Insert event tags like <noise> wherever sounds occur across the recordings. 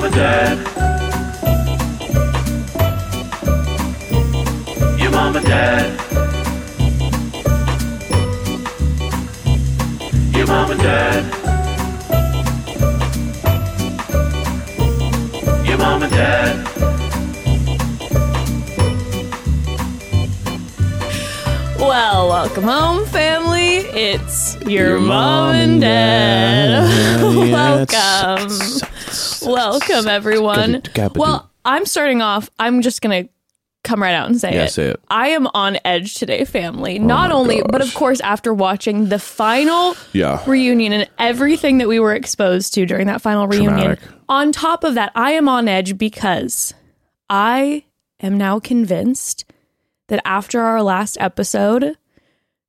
mom and dad. Your mom and dad. Your mom and dad. Your mom and dad. Well, welcome home, family. It's your, mom, and dad. <laughs> welcome. Welcome, everyone. Well, I'm starting off. I'm just going to come right out and say Yeah, it. say it. I am on edge today, family. Oh Not my only, but gosh. of course, after watching the final Yeah. reunion and everything that we were exposed to during that final reunion. Traumatic. On top of that, I am on edge because I am now convinced that after our last episode,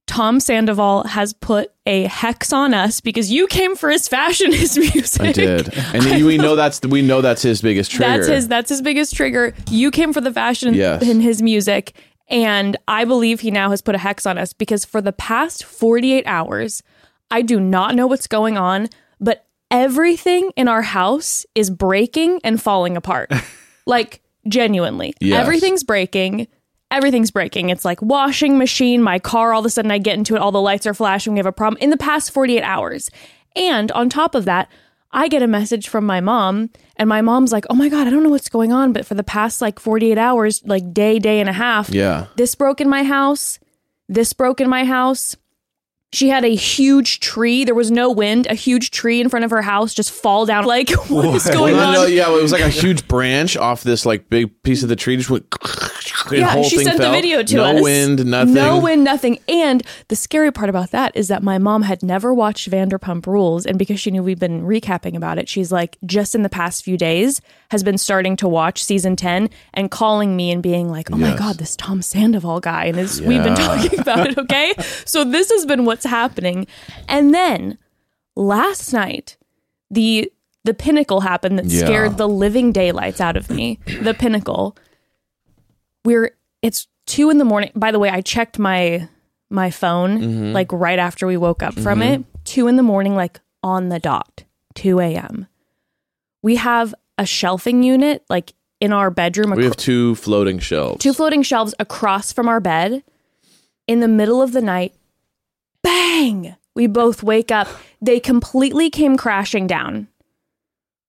Tom Sandoval has put a hex on us because you came for his fashion, his <laughs> music. I did, and then we know that's we know that's his biggest trigger. That's his. That's his biggest trigger. You came for the fashion Yes. in his music, and I believe he now has put a hex on us because for the past forty eight hours, I do not know what's going on, but everything in our house is breaking and falling apart. <laughs> like genuinely, Yes. everything's breaking. Everything's breaking. It's like washing machine, my car, all of a sudden I get into it, all the lights are flashing, we have a problem in the past 48 hours. And on top of that, I get a message from my mom, and my mom's like, Oh my God, I don't know what's going on, but for the past like 48 hours, like day, day and a half, Yeah. this broke in my house, this broke in my house. She had a huge tree. There was no wind. A huge tree in front of her house just fall down. Like, <laughs> what is going Well, on? no, no, yeah, it was like a huge branch off this like big piece of the tree. Just went. <laughs> yeah, she sent fell. the video to no us. No wind, nothing. No wind, nothing. And the scary part about that is that my mom had never watched Vanderpump Rules, and because she knew we've been recapping about it, she's like, just in the past few days, has been starting to watch season ten and calling me and being like, "Oh my god, this Tom Sandoval guy," and this, we've been talking about it. Okay, <laughs> so this has been what's happening, and then last night, the the pinnacle happened that Yeah. scared the living daylights out of me. The pinnacle we're it's two in the morning. By the way i checked my my phone Mm-hmm. like right after we woke up from it. Two in the morning like on the dot 2 a.m we have a shelving unit like in our bedroom We have two floating shelves. two floating shelves across from our bed. In the middle of the night bang! We both wake up. They completely came crashing down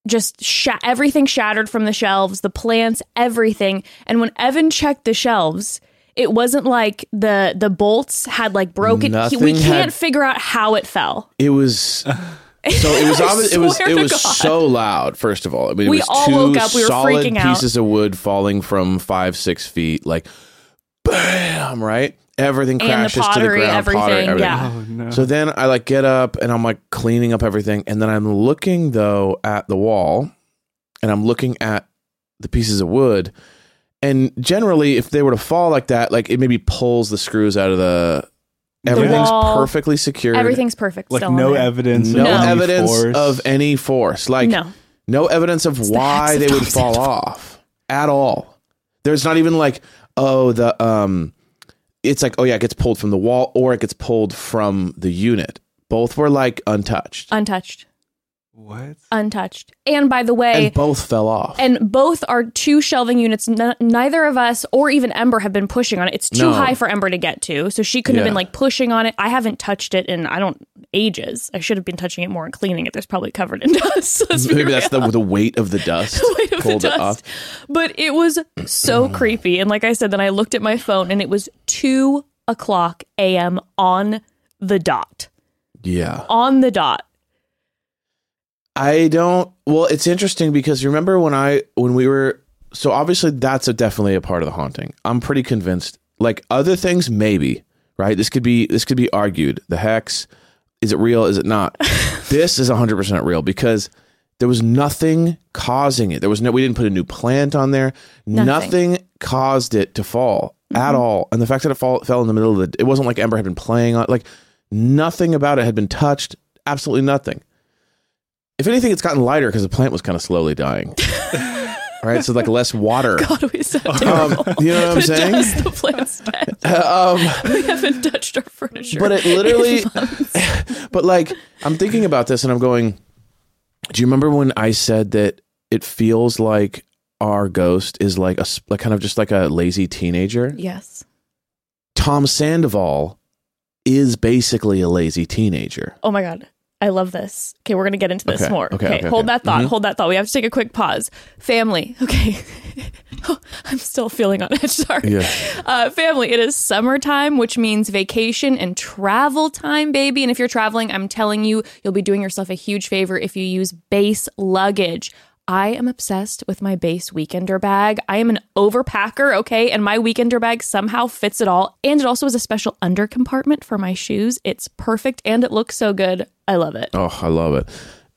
just sha- everything shattered from the shelves the plants everything and when evan checked the shelves it wasn't like the the bolts had like broken we can't had- figure out how it fell It was. So it was. <laughs> Obvious, it was. It was God. so loud. First of all, I mean, it We was all two woke up, we were solid freaking out. pieces of wood falling from five, six feet, like bam, right. Everything And the crashes to the pottery, ground. everything, pottery, everything. yeah. Oh no. So then I like get up and I'm like cleaning up everything, and then I'm looking though at the wall, and I'm looking at the pieces of wood, and generally, if they were to fall like that, like it maybe pulls the screws out of the. Everything's wall, perfectly secured. everything's perfect like still in no there. evidence. no of any evidence force. of any force. Like no no evidence of the why hex of they would Tom fall off at all. There's not even like, oh, the um it's like, oh yeah, it gets pulled from the wall or it gets pulled from the unit. Both were like untouched. untouched What? untouched and by the way and both fell off. and both are two shelving units. N- neither of us or even Ember have been pushing on it. It's too No. high for Ember to get to, so she couldn't have been like pushing on it. I haven't touched it in I don't ages. I should have been touching it more and cleaning it. There's probably covered in <laughs> dust. Let's Maybe that's the the weight of the dust. <laughs> Weight of the pulled it dust. off. But it was so <clears throat> creepy. And like I said, then I looked at my phone and it was two o'clock a.m. on the dot. Yeah. On the dot. I don't. Well, it's interesting because remember when I when we were so obviously that's a, definitely a part of the haunting. I'm pretty convinced. Like other things, maybe right. This could be this could be argued. The hex is it real? Is it not? <laughs> this is 100 percent real because there was nothing causing it. There was no. We didn't put a new plant on there. Nothing. Nothing, caused it to fall Mm-hmm. at all. And the fact that it fall, fell in the middle of the. It wasn't like Ember had been playing on. Like nothing about it had been touched. Absolutely nothing. If anything, it's gotten lighter because the plant was kind of slowly dying. <laughs> right, so like less water. God, we so Um, you know what I'm <laughs> saying? dust, the plant's dead. Um, We haven't touched our furniture. but it literally, <laughs> but like I'm thinking about this and I'm going. Do you remember when I said that it feels like our ghost is like a like kind of just like a lazy teenager. Yes. Tom Sandoval is basically a lazy teenager. Oh my god. I love this. Okay, we're gonna get into this Okay, more. okay, okay, hold that thought. Mhm. Hold that thought. We have to take a quick pause. Family. <laughs> Okay. Oh, I'm still feeling on edge. <laughs> Sorry. Yeah. Uh, family. It is summertime, which means vacation and travel time, baby. And if you're traveling, I'm telling you, you'll be doing yourself a huge favor if you use Béis luggage. I am obsessed with my Béis weekender bag. I am an overpacker, okay? And my weekender bag somehow fits it all. And it also has a special under compartment for my shoes. It's perfect and it looks so good. I love it. Oh, I love it.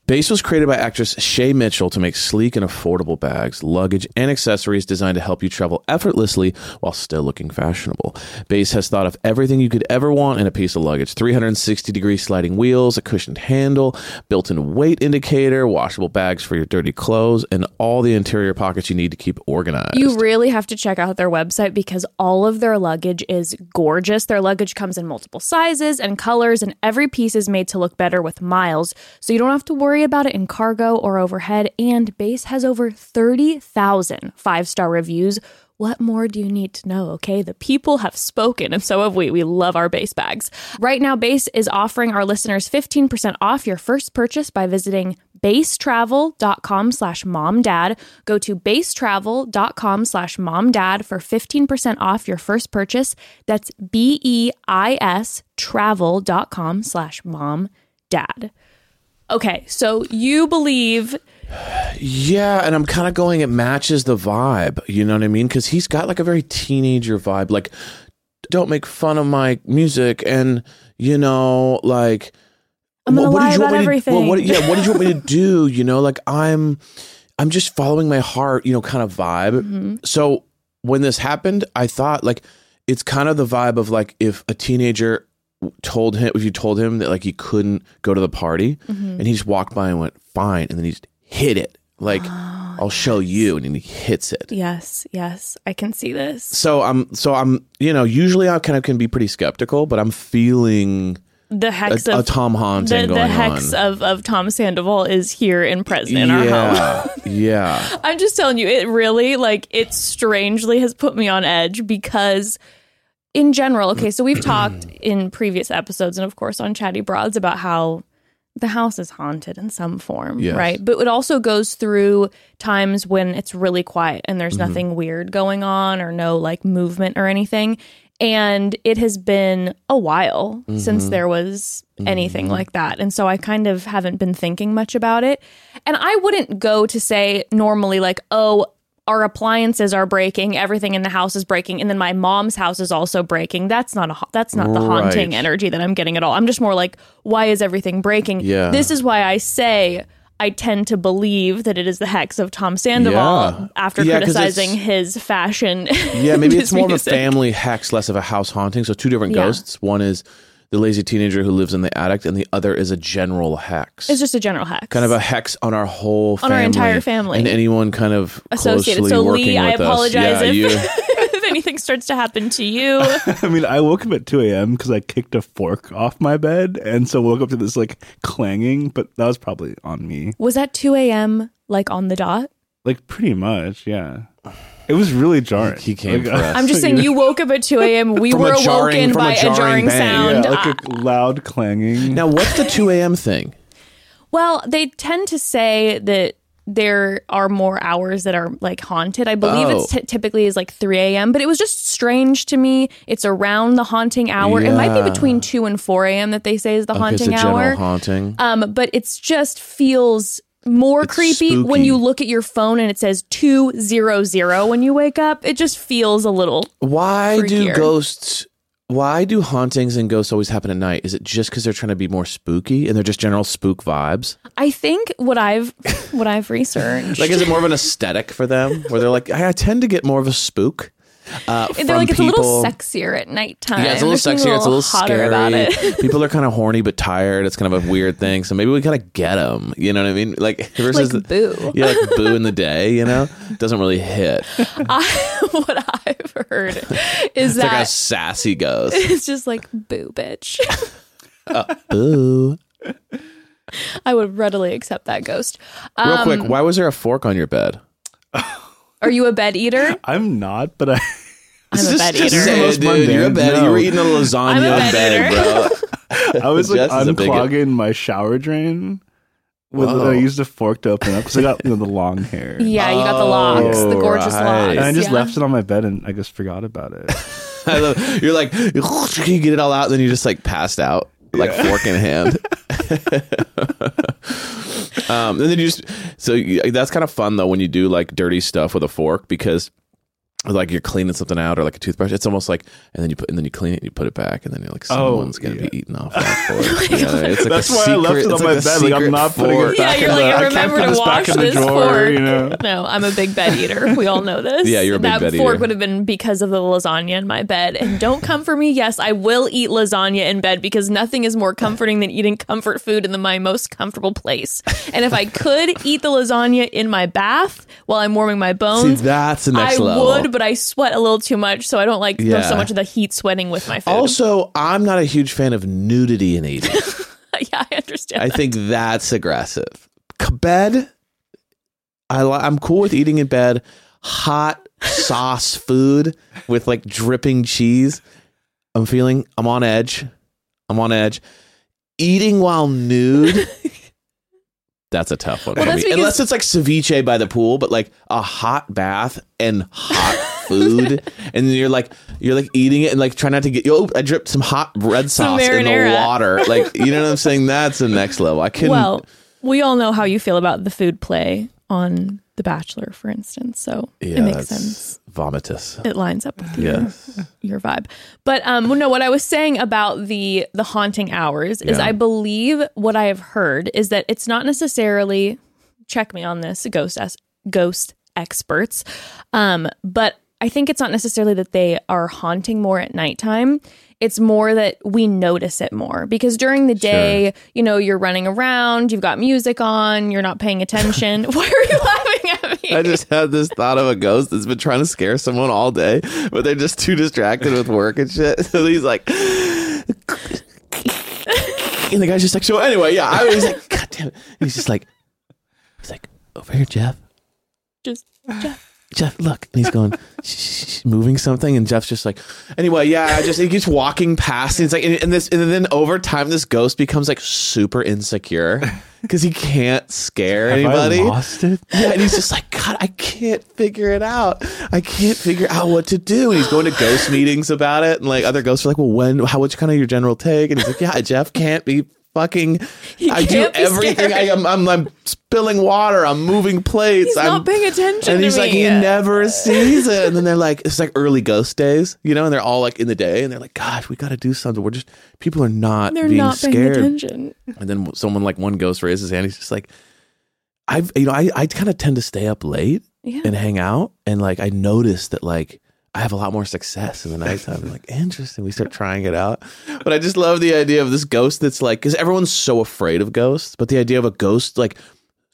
Béis was created by actress Shay Mitchell to make sleek and affordable bags, luggage, and accessories designed to help you travel effortlessly while still looking fashionable. Béis has thought of everything you could ever want in a piece of luggage 360 degree sliding wheels, a cushioned handle, built in weight indicator, washable bags for your dirty clothes, and all the interior pockets you need to keep organized. You really have to check out their website because all of their luggage is gorgeous. Their luggage comes in multiple sizes and colors, and every piece is made to look better with miles. So you don't have to worry about it in cargo or overhead. And Béis has over 30,000 five star reviews. What more do you need to know? Okay, the people have spoken, and so have we. We love our Béis bags. Right now, Béis is offering our listeners 15% off your first purchase by visiting beistravel.com slash momdad. Go to beistravel.com slash momdad for 15% off your first purchase. That's B-E-I-S travel.com slash momdad. Okay, so you believe Yeah, and I'm kind of going, it matches the vibe. You know what I mean? Because he's got like a very teenager vibe. Like, don't make fun of my music. And, you know, like, I'm gonna what lie did you about everything. To, well, what, yeah, what did you want me to <laughs> do? You know, like, I'm, I'm just following my heart, you know, kind of vibe. Mm-hmm. So when this happened, I thought, like, it's kind of the vibe of like if a teenager told him, if you told him that like he couldn't go to the party Mm-hmm. and he just walked by and went, fine. And then he just hit it. Like, <gasps> I'll show you. And then he hits it. Yes, yes, I can see this. So I'm, so I'm, you know, usually I kind of can be pretty skeptical, but I'm feeling The hex a of Tom haunting the, the hex on. of, of Tom Sandoval is here and present in our home. <laughs> yeah, yeah. <laughs> I'm just telling you, it really like it strangely has put me on edge because in general, okay, so we've <clears throat> talked in previous episodes and of course on Chatty Broads about how the house is haunted in some form, Yes. right? But it also goes through times when it's really quiet and there's Mm-hmm. nothing weird going on or no like movement or anything. And it has been a while Mm-hmm. since there was anything like that. And so I kind of haven't been thinking much about it. And I wouldn't go to say normally, like, oh, our appliances are breaking, everything in the house is breaking, and then my mom's house is also breaking. That's not a that's not the haunting energy that I'm getting at all. I'm just more like, why is everything breaking? Yeah. This is why I say I tend to believe that it is the hex of Tom Sandoval Yeah. after Yeah, criticizing his fashion. Yeah, <laughs> maybe it's more of a family hex, less of a house haunting. So two different Yeah. ghosts. One is the lazy teenager who lives in the attic, and the other is a general hex. It's just a general hex. kind of a hex on our whole On family, our entire family. and anyone kind of associated. closely So working Lee, I with us. apologize Yeah, if, you, <laughs> if anything starts to happen to you. <laughs> I mean, I woke up at 2 a.m. because I kicked a fork off my bed, and so woke up to this like clanging. But that was probably on me, Was that 2 a.m. like on the dot? like pretty much. Yeah, it was really jarring. He came Like, for <laughs> us. I'm just saying you woke up at 2 a.m. We From were a jarring- awoken from a by a jarring jarring bang. sound. yeah, like Uh, a loud clanging. now, what's the two a.m. thing? well, they tend to say that there are more hours that are like haunted. I believe Oh. it's t- typically is like 3 a.m., but it was just strange to me. It's around the haunting hour. It might Yeah. be between 2 and 4 a.m. that they say is the Okay, it's haunting a general hour. haunting. Um, but it's just feels more It's creepy when you look at your phone and it says 200 when you wake up. It just feels a little Why do ghosts? Why do hauntings and ghosts always happen at night? Is it just because they're trying to be more spooky and they're just general spook vibes? I think what I've what I've researched Like, is it more of an aesthetic for them, where they're like, I, I tend to get more of a spook? Uh, <laughs> they're like it's people. a little sexier at nighttime. Yeah, it's a little There's sexier. It's a little hotter scary. about it. <laughs> People are kind of horny but tired. It's kind of a weird <laughs> thing. So maybe we kind of get them. You know what I mean? Like versus Like boo. yeah, like boo in the day. You know, doesn't really hit. I, what I've heard is It's like a that sassy ghost. it's just like boo, bitch. boo. I would readily accept that ghost. Real Um, quick, why was there a fork on your bed? Are you a bed eater? I'm not, but I. <laughs> I'm a <laughs> bed eater. say Most it, dude. You're a bed. No. You were eating a lasagna <laughs> I'm a in bed bed, bro. I was like Jess is a bigot. unclogging my shower drain. With, Whoa. I used a fork to open up because I got you know, the long hair. Yeah, you got the locks, the Oh, gorgeous right. locks. And I just yeah. left it on my bed and I just forgot about it. I love, you're like, you get it all out, and then you just like passed out, like fork in hand. Um, and then you just, so you, that's kind of fun though when you do like dirty stuff with a fork because like you're cleaning something out or like a toothbrush. It's almost like, and then you put, and then you clean it, and you put it back, and then you're like, Oh, someone's gonna yeah. be eating off that fork. You know, it's like That's a why I left secret- it on it's my a bed. Like, I'm secret not putting it fork. Yeah, back you're in like, the- I I can't remember put to this back wash in the this drawer, fork. you know? No, I'm a big bed eater. We all know <laughs> this. Yeah, you're a big that bed fork would have been because of the lasagna in my bed. And don't come for me. Yes, I will eat lasagna in bed because nothing is more comforting than eating comfort food in the, my most comfortable place. And if I could eat the lasagna in my bath while I'm warming my <laughs> See, bones, that's the next I level. would, but I sweat a little too much, so I don't like Yeah. so much of the heat sweating with my food. Also, I'm not a huge fan of nudity in eating. <laughs> yeah, I understand. I think that's aggressive. Bed, I li- I'm cool with eating in bed. Hot sauce <laughs> food with like dripping cheese. I'm feeling. I'm on edge. I'm on edge. Eating while nude. <laughs> That's a tough one Well, because- Unless it's like ceviche by the pool, but like a hot bath and hot <laughs> food, and you're like you're like eating it and like try not to get. Oh, I dripped some hot red sauce in the water. Like you know what I'm saying? That's the next level. I couldn't. well, we all know how you feel about the food play on The Bachelor, for instance. So yeah, it makes sense. Vomitous. It lines up with your, Yes. your vibe. But um, well, no, what I was saying about the the haunting hours is Yeah. I believe what I have heard is that it's not necessarily check me on this ghost as ghost experts, um, but I think it's not necessarily that they are haunting more at nighttime. It's more that we notice it more because during the day, you know, you're running around, you've got music on, you're not paying attention. <laughs> Why are you laughing at me? I just had this thought of a ghost that's been trying to scare someone all day, but they're just too distracted with work and shit. <laughs> So he's like, and the guy's just like, so anyway, yeah. I was like, God damn it. And he's just like, he's like, over here, Jeff. Just Jeff, look. And he's going, <laughs> shh, shh, shh, moving something. And Jeff's just like, anyway, yeah, I just, he keeps walking past. And it's like, and, and this, and then over time, this ghost becomes like super insecure <laughs> because he can't scare Have anybody. I lost it? Yeah, and he's just like, God, I can't figure it out. I can't figure out what to do. And he's going to ghost meetings about it, and like other ghosts are like, Well, when? How? What's kind of your general take? And he's like, Yeah, Jeff can't be fucking. I do everything. I am. I'm, I'm spilling water. I'm moving plates. He's I'm not paying attention and he's like, he never sees it. And then they're like, it's like early ghost days, you know, and they're all like in the day, and they're like, gosh, we got to do something. We're just people are not They're being not paying scared. attention. And then someone like one ghost raises his hand. He's just like, I've, you know, I, I kind of tend to stay up late Yeah. and hang out. And like, I noticed that like, I have a lot more success in the nighttime. I'm like, interesting. We start trying it out. But I just love the idea of this ghost that's like, because everyone's so afraid of ghosts, but the idea of a ghost like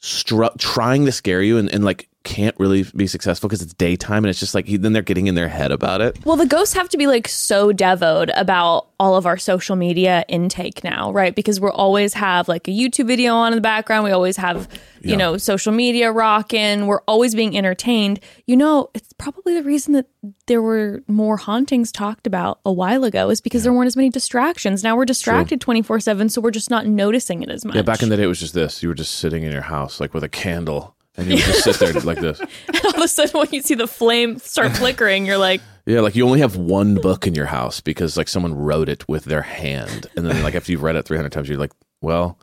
stru- trying to scare you and, and like can't really be successful because it's daytime and it's just like, then they're getting in their head about it. Well, the ghosts have to be like so devoed about all of our social media intake now, right? Because we'll always have like a YouTube video on in the background. We always have, you Yeah. know, social media rocking. We're always being entertained. You know, it's probably the reason that there were more hauntings talked about a while ago is because there weren't as many distractions. Now we're distracted 24 7, so we're just not noticing it as much. Yeah, back in the day, it was just this. You were just sitting in your house, like with a candle, and you would just sit there like this. <laughs> all of a sudden, when you see the flame start <laughs> flickering, you're like, Yeah, like you only have one book in your house because like someone wrote it with their hand, and then like after you've read it three hundred times, you're like, well,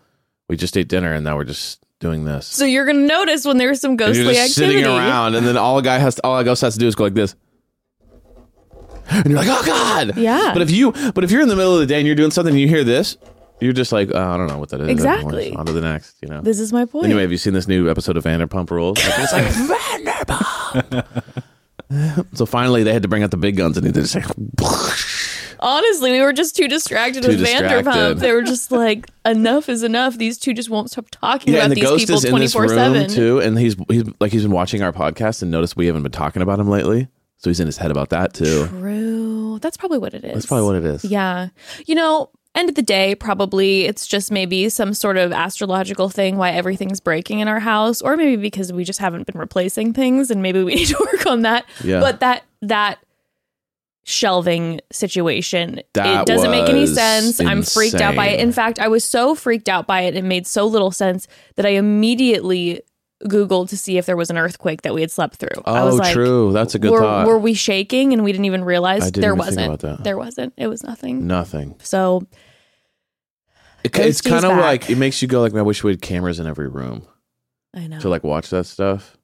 we just ate dinner, and now we're just doing this. so you're going to notice when there's some And ghostly you're just activity. sitting around, and then all a guy has, to, all a ghost has to do is go like this, and you're like, oh god, Yeah. But if you, but if you're in the middle of the day and you're doing something, and you hear this, you're just like, oh, I don't know what that is. Exactly. On to the next, you know. This is my point. Anyway, have you seen this new episode of Vanderpump Rules? <laughs> It's like Vanderpump. <laughs> so finally, they had to bring out the big guns, and they just like, <laughs> Honestly, we were just too distracted Too with distracted. Vanderpump. They were just like, enough is enough. These two just won't stop talking yeah, about the these ghost people is in twenty this four room too, and he's he's like he's been watching our podcast and noticed we haven't been talking about him lately, so he's in his head about that too. True. That's probably what it is. That's probably what it is. Yeah. You know, end of the day, probably it's just maybe some sort of astrological thing why everything's breaking in our house, or maybe because we just haven't been replacing things and maybe we <laughs> need to work on that. Yeah. But that that shelving situation That it doesn't make any sense. I'm freaked out by it. In fact, I was so freaked out by it, it made so little sense that I immediately Googled to see if there was an earthquake that we had slept through. I was Oh, like, true. That's a good were, thought. were we shaking and we didn't even realize I didn't there even think wasn't? about that. There wasn't. It was nothing. Nothing. So It, it's kind of like it makes you go like, "Man, I wish we had cameras in every room I know. to like watch that stuff.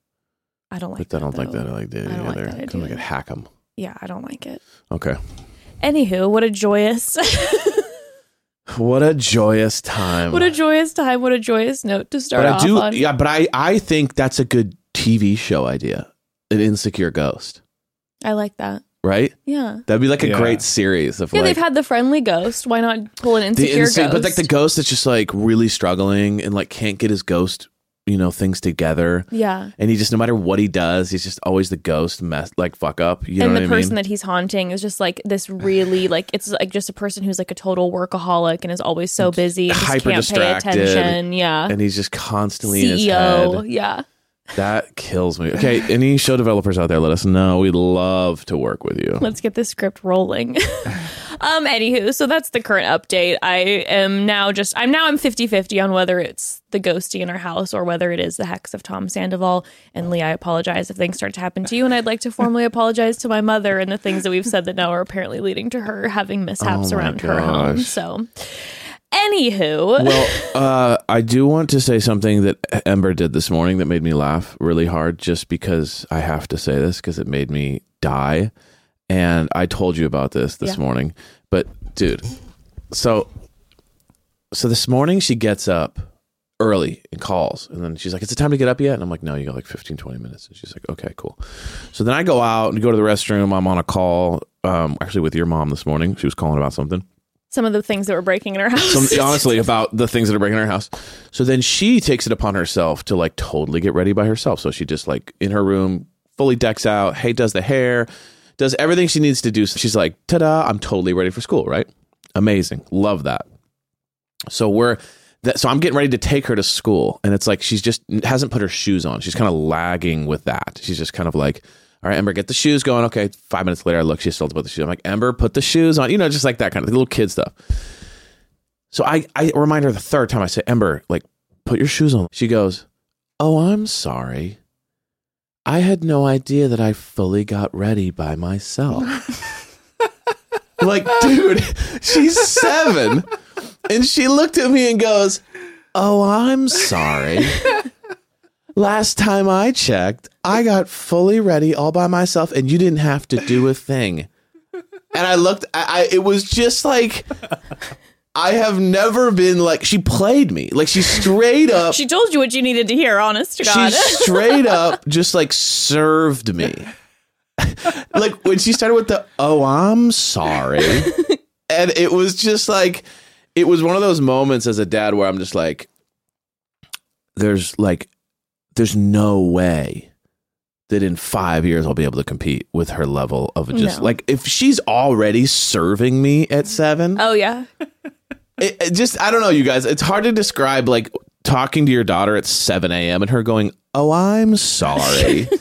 I don't like. but I don't that, like that. I like that I don't like either. that I could hack them. Yeah, I don't like it. Okay. Anywho, what a joyous, <laughs> What a joyous time. what a joyous time. What a joyous note to start but I off do, on. yeah. But I, I think that's a good TV show idea. An insecure ghost, I like that. right? Yeah. That'd be like a Yeah. great series of Yeah, like they've had the friendly ghost. Why not pull an the insecure inse- ghost? but like the ghost that's just like really struggling and like can't get his ghost, you know, things together. yeah. And he just, no matter what he does, he's just always the ghost mess, like fuck up. You know and the person mean? that he's haunting is just like this really <sighs> like it's like just a person who's like a total workaholic and is always so busy and just Hyper can't pay distracted. attention. Yeah. and he's just constantly in his CEO. head. Yeah. That kills me. Okay, any show developers out there, let us know. We'd love to work with you. Let's get this script rolling. <laughs> um anywho, so that's the current update. I am now just I'm now I'm 50-50 on whether it's the ghosty in our house or whether it is the hex of Tom Sandoval. And Lee, I apologize if things start to happen to you and I'd like to formally <laughs> apologize to my mother and the things that we've said that now are apparently leading to her having mishaps Oh around her home. So anywho, Well, uh, I do want to say something that Ember did this morning that made me laugh really hard just because I have to say this because it made me die. And I told you about this this Yeah. morning. But dude, so so this morning she gets up early and calls and then she's like, Is it time to get up yet? And I'm like, No, you got like 15, 20 minutes. And she's like, Okay, cool. So then I go out and go to the restroom. I'm on a call, um, actually with your mom this morning. She was calling about something some of the things that were breaking in our house. some, <laughs> honestly about the things that are breaking our house. So then she takes it upon herself to like totally get ready by herself. So she just like in her room, fully decks out. Hey, does the hair, does everything she needs to do. So she's like, ta-da! I'm totally ready for school. Right? Amazing. Love that. So we're. That, so I'm getting ready to take her to school, and it's like she's just hasn't put her shoes on. She's kind of lagging with that. She's just kind of like, "All right, Ember, get the shoes going." Okay, five minutes later, I look, she's still put the shoes. I'm like, "Ember, put the shoes on." You know, just like that kind of little kid stuff. So I, I remind her the third time I say, Ember, like, put your shoes on. She goes, Oh, I'm sorry. I had no idea that I fully got ready by myself. <laughs> like, dude, she's seven. And she looked at me and goes, Oh, I'm sorry. Last time I checked, I got fully ready all by myself and you didn't have to do a thing. And I looked, I, I it was just like, I have never been like she played me. Like she straight up she told you what you needed to hear, honest to God. she <laughs> straight up just like served me. <laughs> like when she started with the oh I'm sorry. and it was just like it was one of those moments as a dad where I'm just like there's like there's no way that in five years I'll be able to compete with her level of just No. like if she's already serving me at seven oh yeah. <laughs> it, it just I don't know, you guys. It's hard to describe like talking to your daughter at 7 a.m. and her going, "Oh, I'm sorry. <laughs>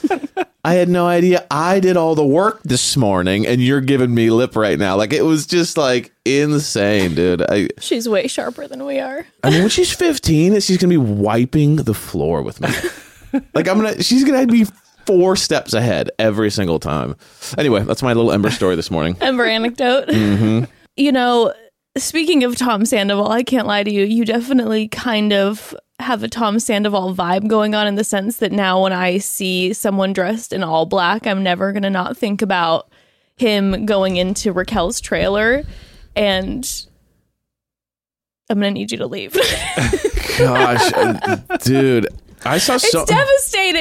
I had no idea I did all the work this morning, and you're giving me lip right now." Like it was just like insane, dude. I She's way sharper than we are. I mean, when she's 15, she's gonna be wiping the floor with me. <laughs> like I'm gonna, she's gonna be four steps ahead every single time. Anyway, that's my little Ember story this morning. <laughs> Ember anecdote. Mm-hmm. <laughs> You know, speaking of Tom Sandoval, I can't lie to you. You definitely kind of have a Tom Sandoval vibe going on in the sense that now when I see someone dressed in all black, I'm never going to not think about him going into Raquel's trailer and I'm going to need you to leave. <laughs> Gosh, dude, I saw it's so. devastating.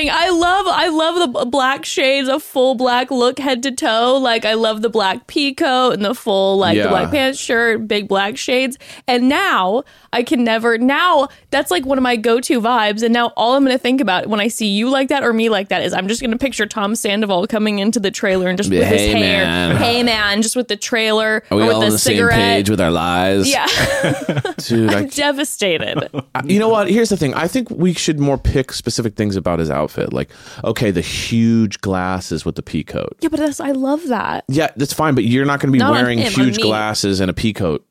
devastating. I love I love the black shades, a full black look head to toe. Like I love the black pea coat and the full like Yeah. the black pants shirt, big black shades. And now I can never now that's like one of my go-to vibes. And now all I'm gonna think about when I see you like that or me like that is I'm just gonna picture Tom Sandoval coming into the trailer and just with his Hey, hair. man. Hey man, just with the trailer Are we all the on the same cigarette. page with our lies? yeah, <laughs> dude. I, <laughs> devastated. you know what? Here's the thing. I think we should more pick specific things about his outfit. Like, okay, the huge glasses with the pea coat. Yeah, but that's I love that. Yeah, that's fine. But you're not going to be Not wearing him, huge glasses and a pea coat.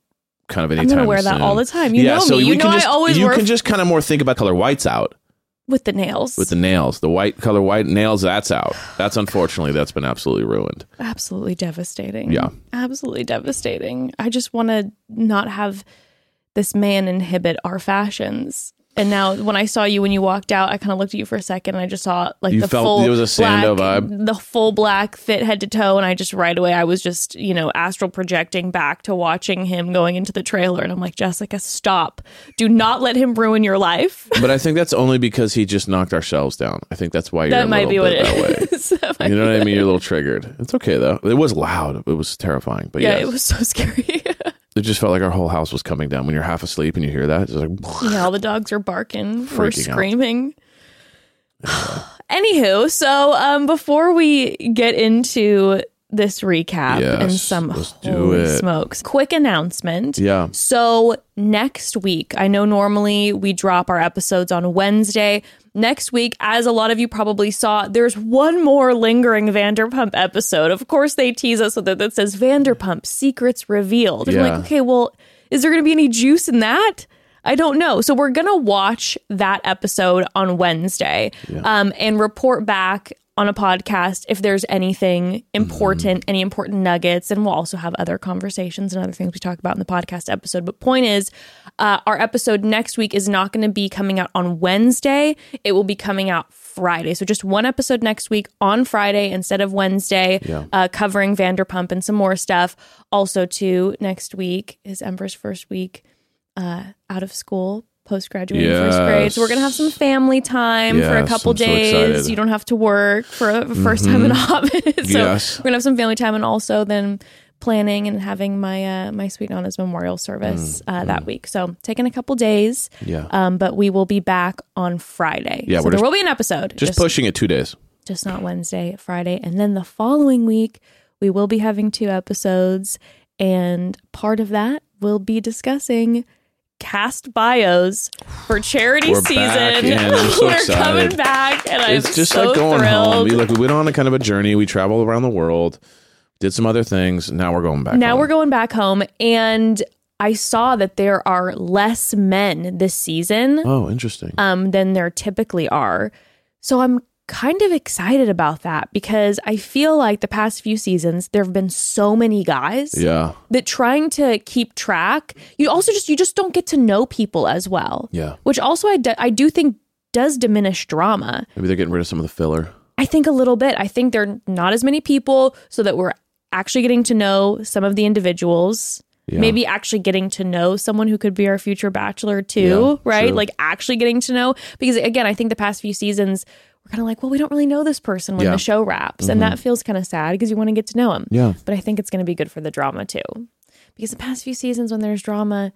Kind of anytime gonna wear that soon. all the time. You yeah, know so me. You know I just, always you can just kind of more think about color whites out With the nails. with the nails. The white color white nails. That's out. That's unfortunately that's been absolutely ruined. absolutely devastating. Yeah. Absolutely devastating. I just want to not have this man inhibit our fashions. And now, when I saw you when you walked out, I kind of looked at you for a second, and I just saw like You the felt full there was a Sando black, vibe? the full black fit head to toe, and I just right away I was just you know astral projecting back to watching him going into the trailer, and I'm like, Jessica, stop! Do not let him ruin your life. <laughs> But I think that's only because he just knocked our shelves down. I think that's why you're that a might be little what bit that <laughs> way. it is. That might You know be what I mean? You're a little triggered. It's okay though. It was loud. It was terrifying. But Yeah, yes, it was so <laughs> scary. It just felt like our whole house was coming down. When you're half asleep and you hear that, it's like Yeah, all <laughs> the dogs are barking out. screaming. <sighs> Anywho, so um, before we get into this recap Yes, and some holy smokes, quick announcement. yeah. So next week, I know normally we drop our episodes on Wednesday. Next week, as a lot of you probably saw, there's one more lingering Vanderpump episode. Of course, they tease us with it that says Vanderpump Secrets Revealed. Yeah. like, okay, well, is there going to be any juice in that? I don't know. So we're going to watch that episode on Wednesday um, and report back on a podcast if there's anything important, any important nuggets. And we'll also have other conversations and other things we talk about in the podcast episode. But point is, uh, our episode next week is not going to be coming out on Wednesday. It will be coming out Friday. So just one episode next week on Friday instead of Wednesday, Yeah. uh, covering Vanderpump and some more stuff. Also, too, next week is Ember's first week uh, out of school, post graduating first grade. So we're gonna have some family time for a couple I'm days. Mm-hmm. you don't have to work for a first time in a <laughs> hot. So Yes. we're gonna have some family time and also then planning and having my uh, my sweet Nana's memorial service Mm, uh, that week. So taking a couple days. Yeah. Um, but we will be back on Friday. Yeah, so there just- will be an episode. Just, pushing it two days. just not Wednesday, Friday. And then the following week, we will be having two episodes. And part of that we'll be discussing cast bios for charity We're season. back. I'm <laughs> so We're coming back. And I'm it's just so like going thrilled. home. We like we went on a kind of a journey. We traveled around the world, did some other things. Now we're going back. now home. we're going back home. And I saw that there are less men this season Oh, interesting. um, than there typically are. So I'm kind of excited about that because I feel like the past few seasons there have been so many guys yeah. that trying to keep track, you also just you just don't get to know people as well. Yeah. Which also I do, I do think does diminish drama. Maybe they're getting rid of some of the filler. I think a little bit. I think there are not as many people so that we're actually getting to know some of the individuals. Yeah. Maybe actually getting to know someone who could be our future bachelor too, Yeah, right? true. Like actually getting to know because again, I think the past few seasons we're kind of like, well, we don't really know this person when Yeah. Mm-hmm. the show wraps, and that feels kind of sad because you want to get to know him. Yeah. But I think it's going to be good for the drama too, because the past few seasons when there's drama,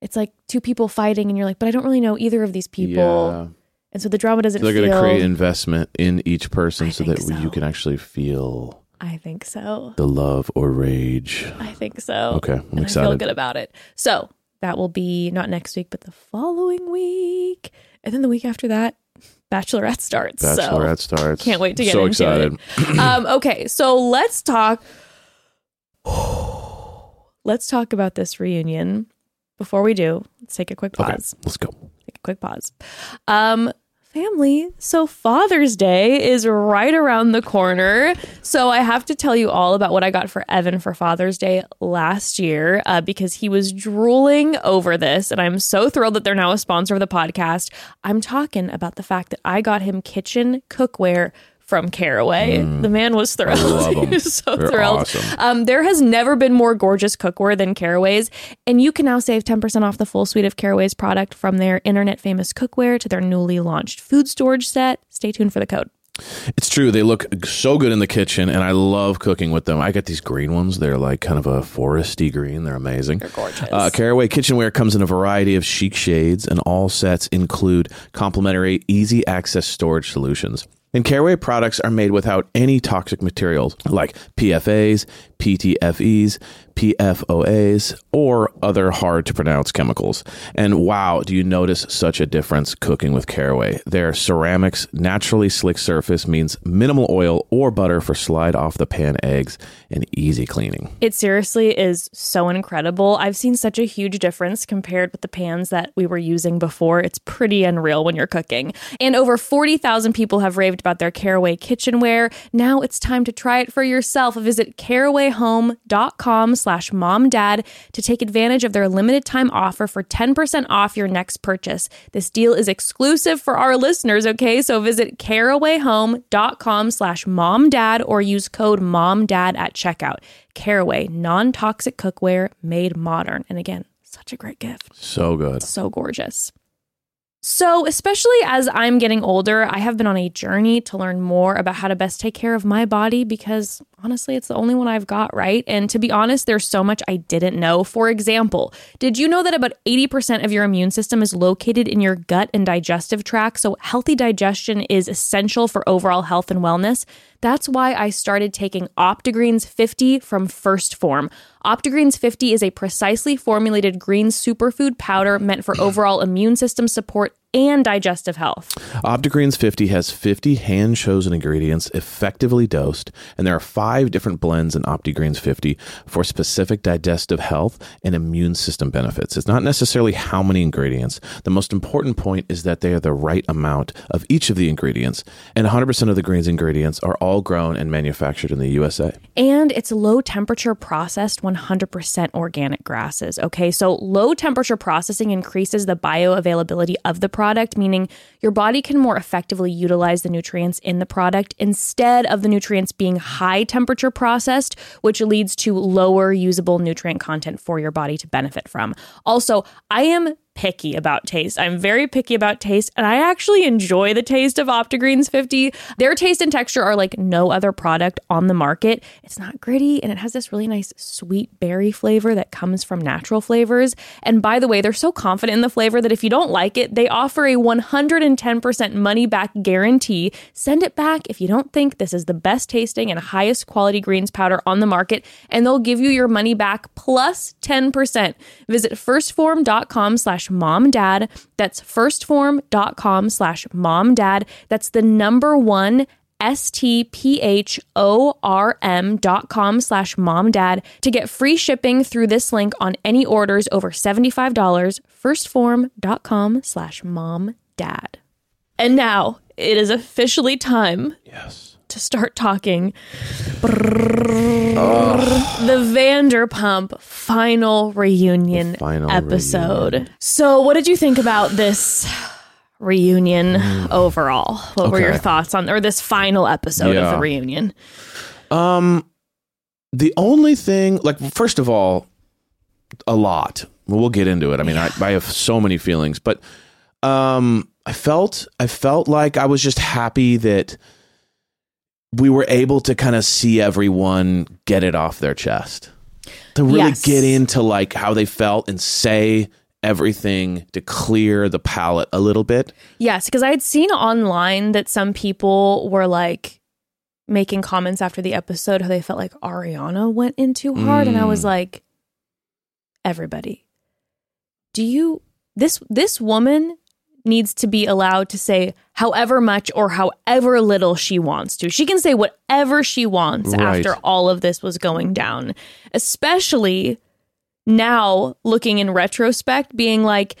it's like two people fighting, and you're like, but I don't really know either of these people, Yeah. and so the drama doesn't. They're feel, going to create investment in each person I so that so. you can actually feel I think so. the love or rage. I think so. Okay, I'm and I excited. feel good about it. So that will be not next week, but the following week, and then the week after that, Bachelorette starts. Bachelorette so starts. can't wait to get so into excited. it. <clears throat> um, okay, so let's talk. <sighs> Let's talk about this reunion. Before we do, let's take a quick Okay, pause. let's go. Take a quick pause. Um, family, so Father's Day is right around the corner. So I have to tell you all about what I got for Evan for Father's Day last year uh, because he was drooling over this. And I'm so thrilled that they're now a sponsor of the podcast. I'm talking about the fact that I got him kitchen cookware from Caraway. The man was thrilled. Mm. love 'em. <laughs> he was so They're thrilled. awesome. Um, there has never been more gorgeous cookware than Caraway's, and you can now save 10% off the full suite of Caraway's product from their internet famous cookware to their newly launched food storage set. Stay tuned for the code. It's true. They look so good in the kitchen, and I love cooking with them. I got these green ones. They're like kind of a foresty green. They're amazing. They're gorgeous. Uh, Caraway kitchenware comes in a variety of chic shades, and all sets include complimentary, easy access storage solutions. And Caraway products are made without any toxic materials like PFAs, PTFEs, PFOAs, or other hard to pronounce chemicals. And wow, do you notice such a difference cooking with Caraway? Their ceramics naturally slick surface means minimal oil or butter for slide off the pan eggs and easy cleaning. It seriously is so incredible. I've seen such a huge difference compared with the pans that we were using before. It's pretty unreal when you're cooking. And over 40,000 people have raved about their Caraway kitchenware. Now it's time to try it for yourself. Visit carawayhome.com slash momdad to take advantage of their limited time offer for 10% off your next purchase. This deal is exclusive for our listeners, okay? So visit carawayhome.com slash momdad or use code momdad at checkout. Caraway, non-toxic cookware made modern. And again, such a great gift. So good. So gorgeous. So, especially as I'm getting older, I have been on a journey to learn more about how to best take care of my body because honestly, it's the only one I've got, right? And to be honest, there's so much I didn't know. For example, did you know that about 80% of your immune system is located in your gut and digestive tract? So, healthy digestion is essential for overall health and wellness. That's why I started taking OptiGreens 50 from 1st Phorm. OptiGreens 50 is a precisely formulated green superfood powder meant for overall immune system support and digestive health. OptiGreens 50 has 50 hand chosen ingredients effectively dosed, and there are five different blends in OptiGreens 50 for specific digestive health and immune system benefits. It's not necessarily how many ingredients. The most important point is that they are the right amount of each of the ingredients, and 100% of the greens ingredients are all grown and manufactured in the USA. And it's low temperature processed 100% organic grasses. Okay, so low temperature processing increases the bioavailability of the product, meaning your body can more effectively utilize the nutrients in the product instead of the nutrients being high temperature processed, which leads to lower usable nutrient content for your body to benefit from. Also, I am picky about taste. I'm very picky about taste, and I actually enjoy the taste of OptiGreens 50. Their taste and texture are like no other product on the market. It's not gritty, and it has this really nice sweet berry flavor that comes from natural flavors. And by the way, they're so confident in the flavor that if you don't like it, they offer a 110% money back guarantee. Send it back if you don't think this is the best tasting and highest quality greens powder on the market, and they'll give you your money back plus 10%. Visit 1stphorm.com slash momdad. That's 1stphorm.com slash momdad. That's the number one S-T-P-H-O-R-M dot com slash momdad to get free shipping through this link on any orders over $75. 1stphorm.com slash momdad. And now it is officially time Yes. To start talking the Vanderpump final reunion final episode. So, what did you think about this reunion overall? What were your thoughts on or this final episode of the reunion? Um, the only thing, like, first of all, a lot. Well, get into it. I mean, I, I have so many feelings, but um, I felt, I felt like I was just happy that we were able to kind of see everyone get it off their chest, to really Yes. get into like how they felt and say everything to clear the palate a little bit. Yes, because I had seen online that some people were like making comments after the episode how they felt like Ariana went in too hard, and I was Mm. like, everybody, do you this this woman needs to be allowed to say however much or however little she wants to. She can say whatever she wants Right. after all of this was going down, especially now looking in retrospect, being like,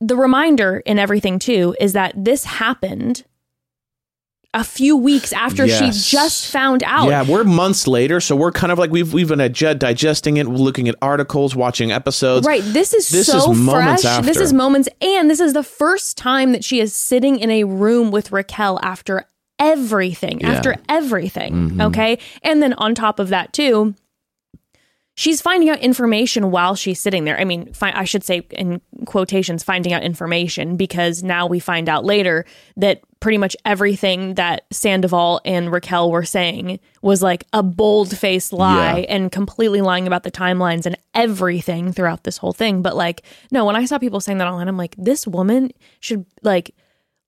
the reminder in everything too is that this happened a few weeks after Yes. she just found out. Yeah, we're months later, so we're kind of like we've we've been digesting it, looking at articles, watching episodes. Right. This is This so is fresh. This is moments, and this is the first time that she is sitting in a room with Raquel after everything Yeah. after everything. Mhm. Okay. And then on top of that, too, she's finding out information while she's sitting there. I mean, fi- I should say in quotations, finding out information because now we find out later that pretty much everything that Sandoval and Raquel were saying was like a bold faced lie Yeah. and completely lying about the timelines and everything throughout this whole thing. But like, no, when I saw people saying that online, I'm like, this woman should like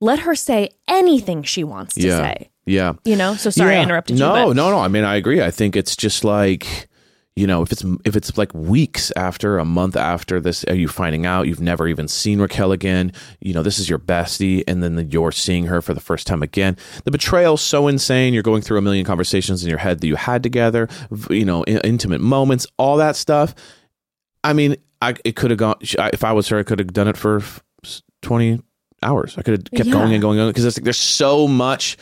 let her say anything she wants to yeah. say. Yeah. You know? So sorry I Yeah. interrupted no, you. but- No, No, no, I mean, I agree. I think it's just like, you know, if it's if it's like weeks after, a month after this, are you finding out you've never even seen Raquel again? You know, this is your bestie, and then you're seeing her for the first time again. The betrayal's so insane. You're going through a million conversations in your head that you had together. You know, in- intimate moments, all that stuff. I mean, I it could have gone. If I was her, I could have done it for twenty hours. I could have kept Yeah. going and going on because there's so much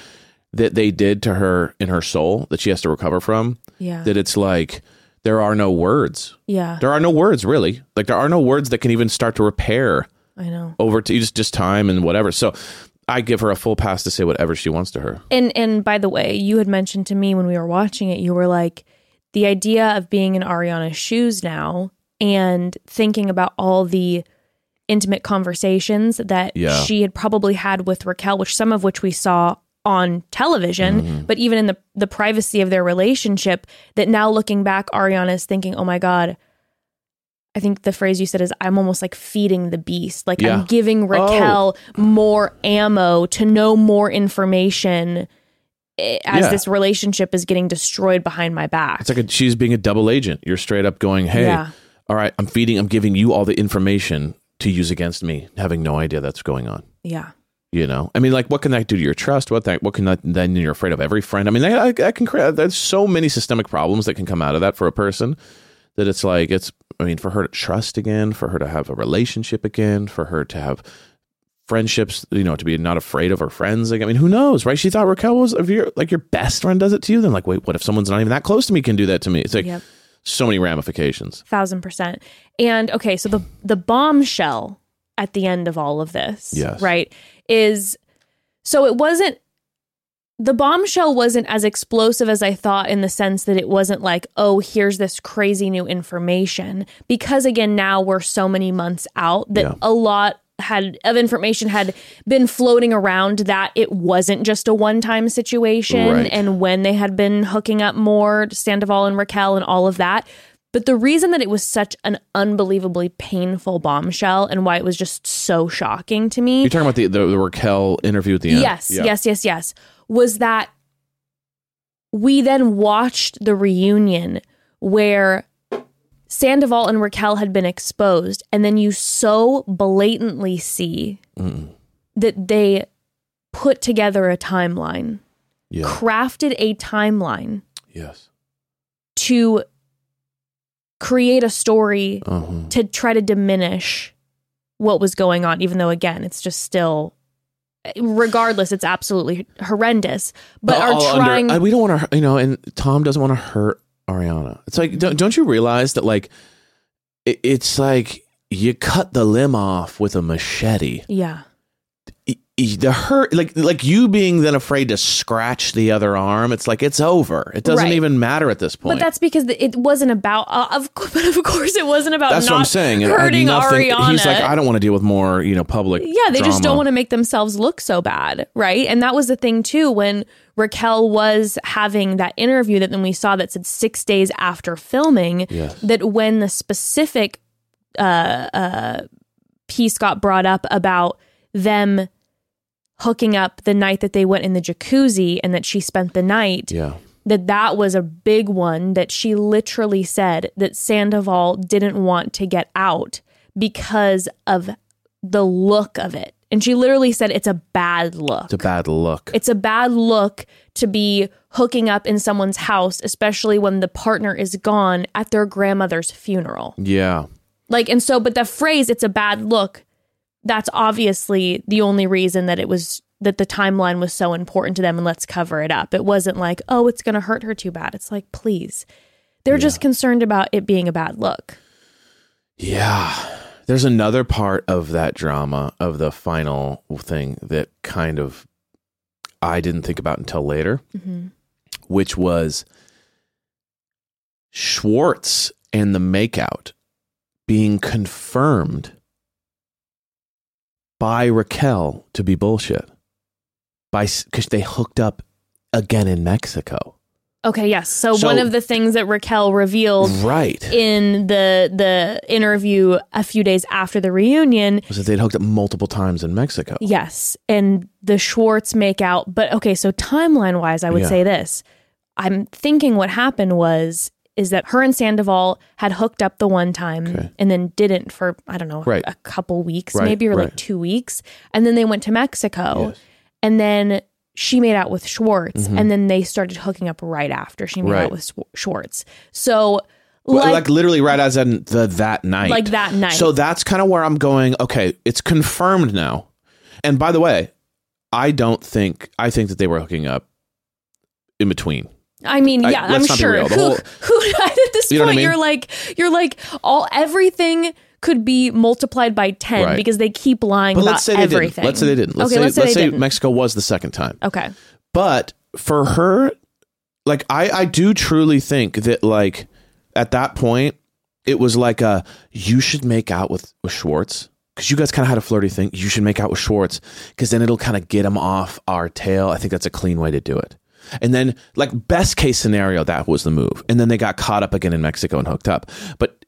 that they did to her in her soul that she has to recover from Yeah. that it's like there are no words yeah. there are no words really like there are no words that can even start to repair I know. over to just just time and whatever so i give her a full pass to say whatever she wants to her And and by the way, you had mentioned to me when we were watching it, you were like, the idea of being in Ariana's shoes now and thinking about all the intimate conversations that Yeah. she had probably had with Raquel, which some of which we saw on television, Mm-hmm. but even in the the privacy of their relationship, that now looking back, Ariana is thinking, oh my God, I think the phrase you said is I'm almost like feeding the beast. Like Yeah. I'm giving Raquel more ammo to know more information eh, as Yeah. this relationship is getting destroyed behind my back. it's like a, she's being a double agent you're straight up going hey Yeah. all right i'm feeding i'm giving you all the information to use against me having no idea that's going on yeah. You know? I mean like what can that do to your trust? What that what can that then you're afraid of every friend? I mean that, that can create there's so many systemic problems that can come out of that for a person that it's like it's i mean for her to trust again for her to have a relationship again for her to have friendships you know to be not afraid of her friends like i mean who knows right? She thought raquel was if you're like your best friend does it to you then like wait what if someone's not even that close to me can do that to me? It's like Yep. so many ramifications. Thousand percent. And okay, so the the bombshell at the end of all of this, Yes. right, is so it wasn't the bombshell wasn't as explosive as I thought in the sense that it wasn't like, oh, here's this crazy new information. Because again, now we're so many months out that Yeah. a lot had of information had been floating around that it wasn't just a one-time situation Right. and when they had been hooking up more Sandoval and Raquel and all of that. But the reason that it was such an unbelievably painful bombshell and why it was just so shocking to me you're talking about the the, the raquel interview at the end Yes, Yeah. yes, yes, yes. Was that we then watched the reunion where Sandoval and Raquel had been exposed, and then you so blatantly see Mm-mm. that they put together a timeline, yeah crafted a timeline yes to create a story uh-huh. to try to diminish what was going on, even though, again, it's just still. Regardless, it's absolutely horrendous. But All- are under- trying. uh, we don't want to, you know, and Tom doesn't want to hurt Ariana. It's like, don't, don't you realize that, like, it, it's like you cut the limb off with a machete. yeah, The hurt, like, like you being then afraid to scratch the other arm. It's like it's over. It doesn't Right. even matter at this point. but that's because it wasn't about. Uh, of course, <laughs> but of course, it wasn't about. That's not what I'm saying. It Hurting nothing- Ariana. He's like, I don't want to deal with more, you know, public. Yeah, they just don't want to make themselves look so bad, right? And that was the thing too when Raquel was having that interview that then we saw that said six days after filming Yes. that when the specific uh, uh, piece got brought up about them hooking up the night that they went in the jacuzzi and that she spent the night Yeah. that that was a big one that she literally said that Sandoval didn't want to get out because of the look of it. And she literally said it's a bad look. It's a bad look. It's a bad look to be hooking up in someone's house, especially when the partner is gone at their grandmother's funeral. yeah. Like, and so, but the phrase, it's a bad look, that's obviously the only reason that it was, that the timeline was so important to them and let's cover it up. It wasn't like, oh, it's going to hurt her too bad. It's like, please. They're just concerned about it being a bad look. Yeah. There's another part of that drama of the final thing that kind of I didn't think about until later, Mm-hmm. which was Schwartz and the makeout being confirmed by Raquel to be bullshit. By because they hooked up again in Mexico. Okay, yes. So, So- one of the things that Raquel revealed Right. in the the interview a few days after the reunion, was that they'd hooked up multiple times in Mexico. yes, and the Schwartz make out, But okay, so timeline wise, I would Yeah. say this. I'm thinking what happened was is that her and Sandoval had hooked up the one time Okay. and then didn't for I don't know Right. a couple weeks Right, maybe or like two weeks, and then they went to Mexico, Yes. and then she made out with Schwartz, and then they started hooking up right after she made Mm-hmm. Right. out with Sw- Schwartz. So Well, like, like, literally right as in the that night. Like that night. So that's kind of where I'm going. Okay, it's confirmed now. And by the way, I don't think I think that they were hooking up in between. I mean, yeah, not be sure. Who, whole- <laughs> who at this You point I mean? you're like you're like all everything could be multiplied by 10 Right. because they keep lying But about let's say they everything. Let's say they didn't. Let's okay, say let's say, let's say. Mexico was the second time. okay. But for her, like I, I do truly think that like at that point, it was like a you should make out with, with Schwartz because you guys kind of had a flirty thing. You should make out with Schwartz because then it'll kind of get him off our tail. I think that's a clean way to do it. And then, like best case scenario, that was the move. And then they got caught up again in Mexico and hooked up. But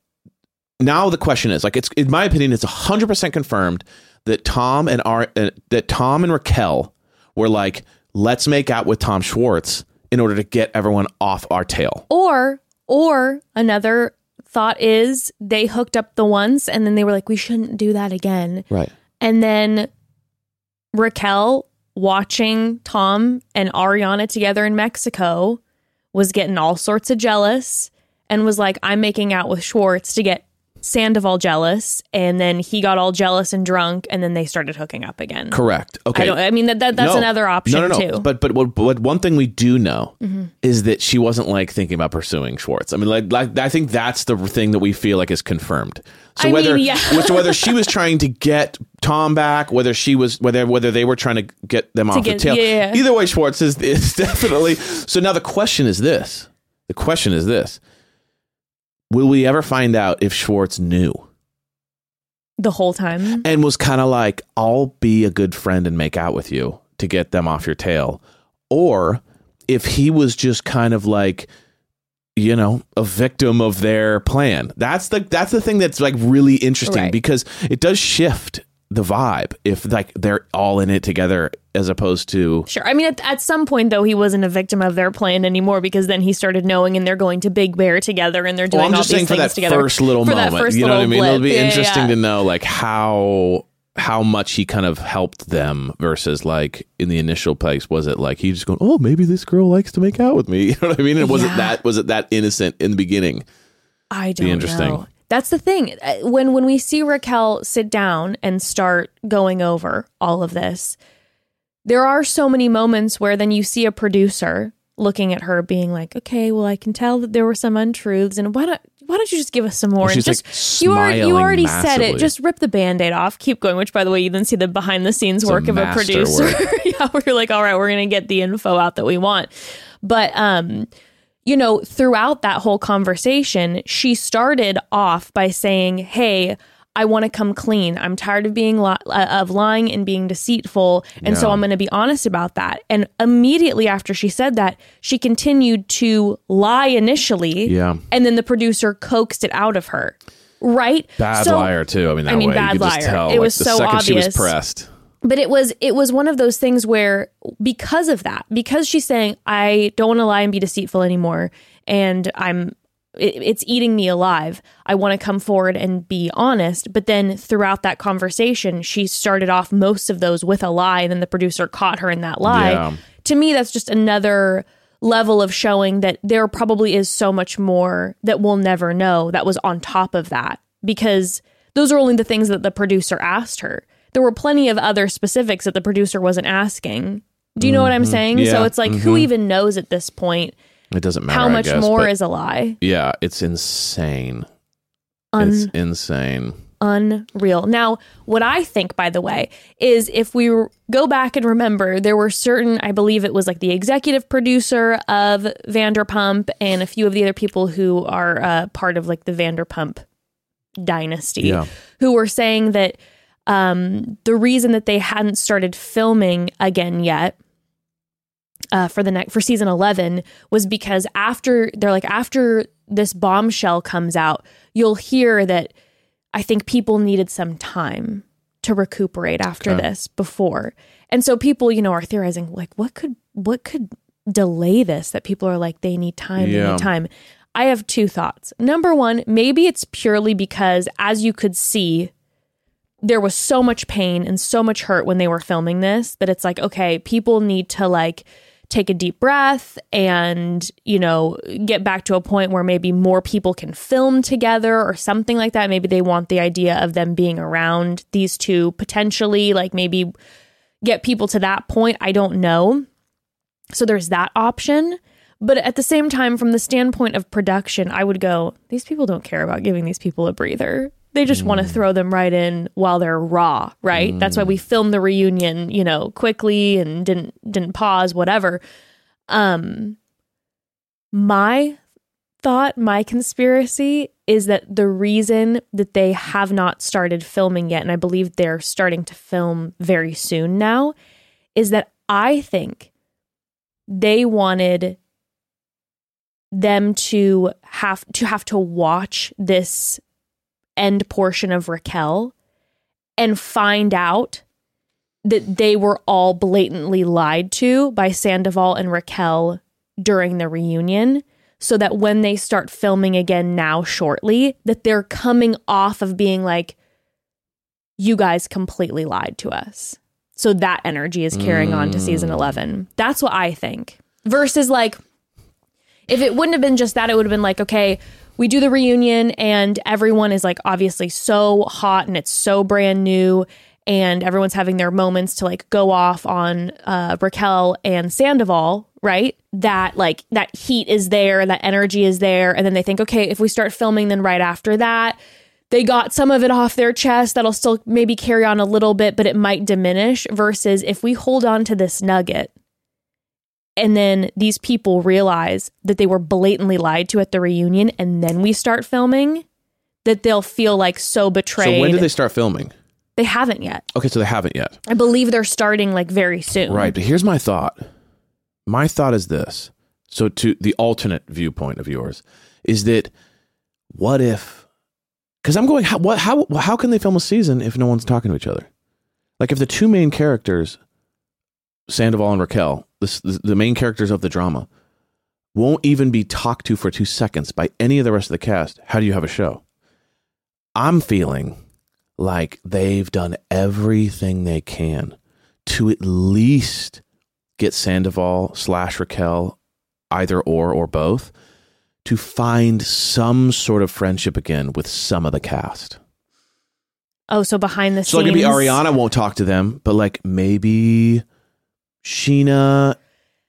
now the question is, like, it's in my opinion, it's hundred percent confirmed that Tom and our uh, that Tom and Raquel were like, let's make out with Tom Schwartz in order to get everyone off our tail. Or or another thought is they hooked up the once and then they were like we shouldn't do that again. Right. And then Raquel watching Tom and Ariana together in Mexico was getting all sorts of jealous and was like, I'm making out with Schwartz to get Sandoval jealous. And then he got all jealous and drunk and then they started hooking up again. Correct. Okay. I don't I mean that, that that's No. another option no, no, no. too. Mm-hmm. But but what, what one thing we do know is that she wasn't like thinking about pursuing Schwartz. I mean, like, like I think that's the thing that we feel like is confirmed. So I whether mean, yeah. so whether she was <laughs> trying to get Tom back, whether she was whether whether they were trying to get them off get- the tail. yeah. Either way, Schwartz is, is <laughs> definitely. So now the question is this: the question is this: Will we ever find out if Schwartz knew? the whole time. and was kind of like, I'll be a good friend and make out with you to get them off your tail. Or if he was just kind of like, you know, a victim of their plan. That's the that's the thing that's like really interesting Right. because it does shift the vibe if like they're all in it together as opposed to Sure. I mean, at, at some point, though, he wasn't a victim of their plan anymore because then he started knowing and they're going to Big Bear together and they're doing well, I'm all just these saying for things that together. first little For that moment. first you know what I mean? It'll be. Yeah, interesting yeah. to know like how how much he kind of helped them versus like in the initial place was it like he just going oh maybe this girl likes to make out with me <laughs> you know what I mean? It wasn't Yeah. that was it that innocent in the beginning? I don't be interesting. know. That's the thing. Uh, When when we see Raquel sit down and start going over all of this, there are so many moments where then you see a producer looking at her being like, "Okay, well, I can tell that there were some untruths, and why don't why don't you just give us some more?" And she's, just like, you already you already said it. Just rip the band-aid off. Keep going. Which, by the way, you then see the behind the scenes It's a work of a producer. <laughs> yeah, where you're like, "All right, we're gonna get the info out that we want," but um you know, throughout that whole conversation, she started off by saying, "Hey, I want to come clean. I'm tired of being li- uh, of lying and being deceitful, and so I'm going to be honest about that." And immediately after she said that, she continued to lie initially, Yeah. and then the producer coaxed it out of her. Right? Bad So- liar too. I mean, that I mean, way bad you could just liar. tell. It like, was the so second she was obvious. pressed. But it was it was one of those things where because of that because she's saying i don't want to lie and be deceitful anymore and i'm it, it's eating me alive. I want to come forward and be honest. But then throughout that conversation she started off most of those with a lie and then the producer caught her in that lie. Yeah. to me that's just another level of showing that there probably is so much more that we'll never know that was on top of that because those are only the things that the producer asked her there were plenty of other specifics that the producer wasn't asking do you know what i'm saying so Mm-hmm. It's like who even knows at this point It doesn't matter. how I much guess, more but is a lie yeah, it's insane. Un- it's insane. unreal. Now, what I think, by the way, is if we r- go back and remember, there were certain, I believe it was like the executive producer of Vanderpump and a few of the other people who are uh, part of like the Vanderpump dynasty Yeah. who were saying that um, the reason that they hadn't started filming again yet uh, for the next for season 11 was because after they're like after this bombshell comes out you'll hear that i think people needed some time to recuperate after Okay. this before. And so people you know are theorizing like what could what could delay this? That people are like they need time they need time. I have two thoughts. Number one maybe it's purely because as you could see there was so much pain and so much hurt when they were filming this that it's like okay people need to like take a deep breath and you know get back to a point where maybe more people can film together or something like that. Maybe they want the idea of them being around these two potentially like maybe get people to that point. I don't know. So there's that option. But at the same time from the standpoint of production i would go these people don't care about giving these people a breather they just want to throw them right in while they're raw right? That's why we filmed the reunion you know quickly and didn't didn't pause whatever. Um my thought my conspiracy is that the reason that they have not started filming yet and i believe they're starting to film very soon now is that i think they wanted them to have to have to watch this end portion of Raquel and find out that they were all blatantly lied to by Sandoval and Raquel during the reunion so that when they start filming again now shortly that they're coming off of being like you guys completely lied to us. So that energy is carrying on to season mm. 11. That's what I think. Versus like if it wouldn't have been just that, it would have been like, okay, we do the reunion and everyone is like obviously so hot and it's so brand new and everyone's having their moments to like go off on uh, Raquel and Sandoval, right? That like that heat is there, that energy is there, and then they think, okay, if we start filming, then right after that, they got some of it off their chest. That'll still maybe carry on a little bit, but it might diminish. Versus if we hold on to this nugget and then these people realize that they were blatantly lied to at the reunion and then we start filming that they'll feel like so betrayed So when did they start filming? They haven't yet Okay, so they haven't yet. i believe they're starting like very soon Right, but here's my thought. My thought is this. So to the alternate viewpoint of yours is that what if cuz I'm going how what how how can they film a season if no one's talking to each other? Like if the two main characters Sandoval and Raquel, this, the main characters of the drama, won't even be talked to for 2 seconds by any of the rest of the cast, how do you have a show? I'm feeling like they've done everything they can to at least get Sandoval slash Raquel, either or or both, to find some sort of friendship again with some of the cast. oh so behind the So scenes like maybe Ariana won't talk to them, but like maybe Scheana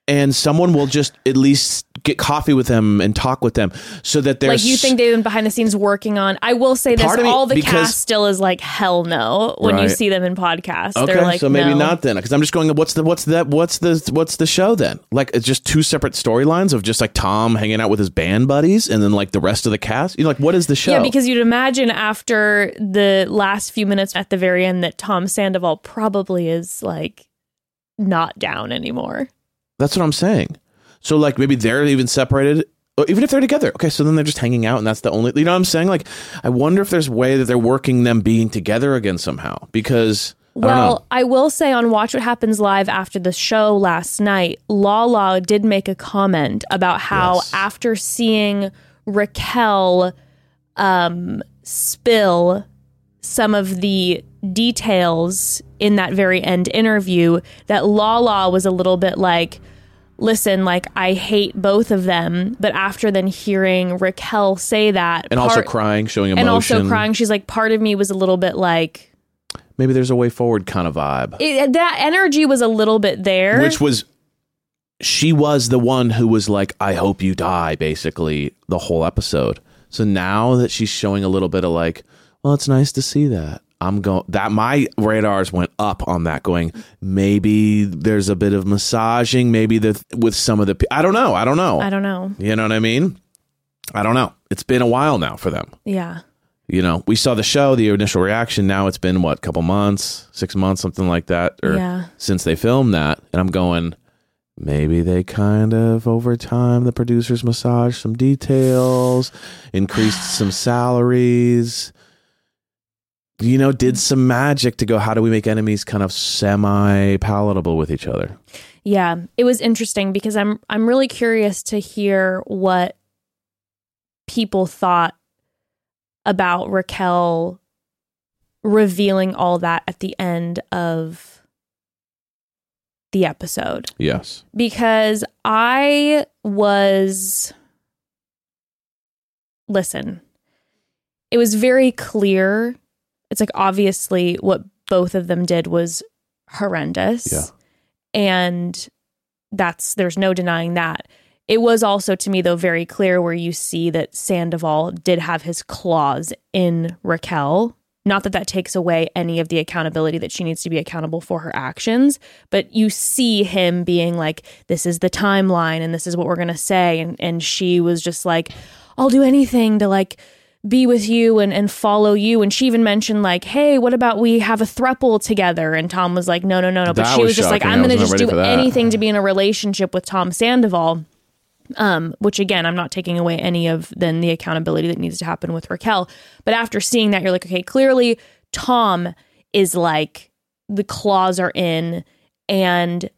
and someone will just at least get coffee with them and talk with them so that there's like you think they've been behind the scenes working on i will say this me- all the because- cast still is like hell no when you see them in podcasts Okay, they're like so maybe no. not then, because I'm just going. What's the what's that? What's the what's the show then? Like it's just two separate storylines of just like Tom hanging out with his band buddies, and then like the rest of the cast. You know, like what is the show? Yeah, because you'd imagine after the last few minutes at the very end that Tom Sandoval probably is like not down anymore. that's what I'm saying. So like maybe they're even separated, even if they're together. Okay, so then they're just hanging out, and that's the only. You know what I'm saying? Like I wonder if there's a way that they're working them being together again somehow. Because I. Well, I will say on Watch What Happens Live after the show last night, Lala did make a comment about how Yes. after seeing Raquel um, spill some of the details in that very end interview, that Lala was a little bit like, listen, like I hate both of them, but after then hearing Raquel say that, and also crying, showing emotion, and also crying, she's like, part of me was a little bit like, Maybe there's a way forward kind of vibe. it, that energy was a little bit there. which was she was the one who was like i hope you die basically the whole episode so now that she's showing a little bit of like well, it's nice to see that. I'm going that my radars went up on that, going maybe there's a bit of massaging, maybe the with some of the. I don't know. I don't know. I don't know. You know what I mean? I don't know. It's been a while now for them. Yeah. You know, we saw the show, the initial reaction. Now it's been what, couple months, six months, something like that, or Yeah. since they filmed that. And I'm going, maybe they kind of over time the producers massaged some details, increased some salaries. You know, did some magic to go. How do we make enemies kind of semi palatable with each other? Yeah, it was interesting because I'm I'm really curious to hear what people thought about Raquel revealing all that at the end of the episode Yes. because I was listen. It was very clear. It's like obviously what both of them did was horrendous. Yeah. And that's there's no denying that. It was also to me though very clear where you see that Sandoval did have his claws in Raquel. Not that that takes away any of the accountability that she needs to be accountable for her actions, but you see him being like, "This is the timeline, and this is what we're gonna say," and and she was just like, "I'll do anything to like." Be with you and, and follow you. And she even mentioned like, hey, what about we have a thruple together? And Tom was like, no, no, no, no. But That she was was just like. I'm going to just do anything to be in a relationship with Tom Sandoval. Um, which again, I'm not taking away any of then the accountability that needs to happen with Raquel. But after seeing that, you're like, okay, clearly Tom is like the claws are in. And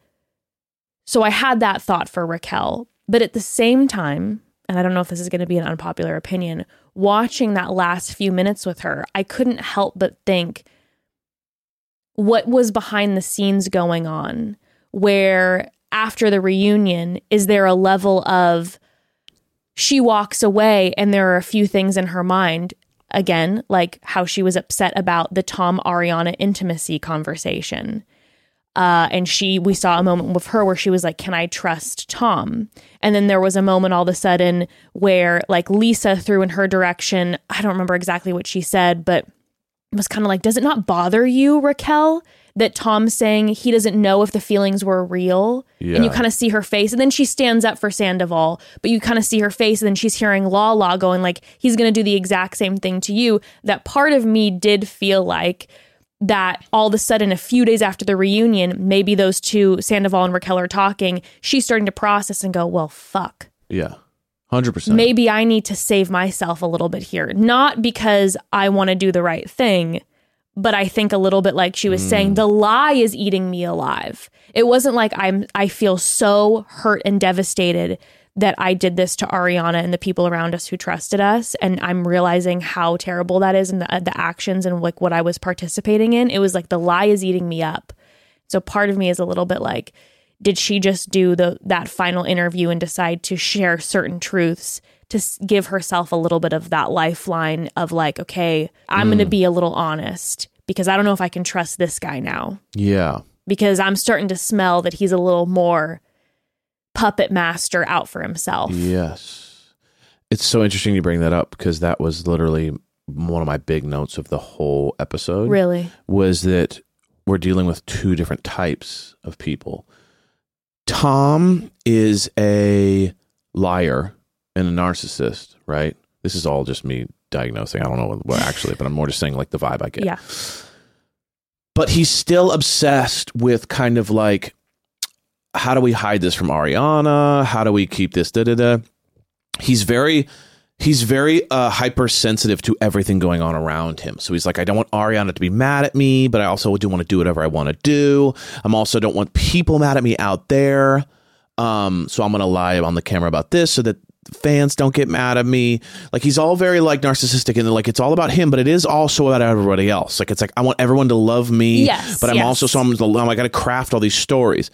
so I had that thought for Raquel. But at the same time, and I don't know if this is going to be an unpopular opinion, watching that last few minutes with her, I couldn't help but think what was behind the scenes going on where after the reunion is there a level of she walks away and there are a few things in her mind? Again like how she was upset about the Tom Ariana intimacy conversation uh, and she we saw a moment with her where she was like can i trust tom? And then there was a moment all of a sudden where like lisa threw in her direction. I don't remember exactly what she said but it was kind of like does it not bother you raquel that tom's saying he doesn't know if the feelings were real? And you kind of see her face and then she stands up for sandoval but you kind of see her face and then she's hearing Lala going like he's going to do the exact same thing to you. That part of me did feel like that all of a sudden, a few days after the reunion, maybe those two, Sandoval and Raquel, are talking. She's starting to process and go, well, fuck. Yeah. 100%. Maybe I need to save myself a little bit here. Not because I want to do the right thing, but I think a little bit like she was saying, mm. the lie is eating me alive. It wasn't like I'm I feel so hurt and devastated that I did this to Ariana and the people around us who trusted us and I'm realizing how terrible that is and the uh, the actions and like what I was participating in. It was like the lie is eating me up. So part of me is a little bit like did she just do the that final interview and decide to share certain truths to give herself a little bit of that lifeline of like okay i'm going to mm. be a little honest because i don't know if i can trust this guy now yeah. because i'm starting to smell that he's a little more puppet master out for himself Yes. It's so interesting you bring that up because that was literally one of my big notes of the whole episode. really was that we're dealing with two different types of people. Tom is a liar and a narcissist, right? This is all just me diagnosing. I don't know what actually, but I'm more just saying like the vibe I get. yeah But he's still obsessed with kind of like, how do we hide this from Ariana? How do we keep this? Da da da. He's very he's very uh, hypersensitive to everything going on around him. So he's like, I don't want Ariana to be mad at me, but I also do want to do whatever I want to do. I'm also don't want people mad at me out there. Um, so I'm gonna lie on the camera about this so that fans don't get mad at me. Like he's all very like narcissistic and like it's all about him, but it is also about everybody else. Like it's like I want everyone to love me, Yes, but I'm yes. also so I'm, I'm I got to craft all these stories.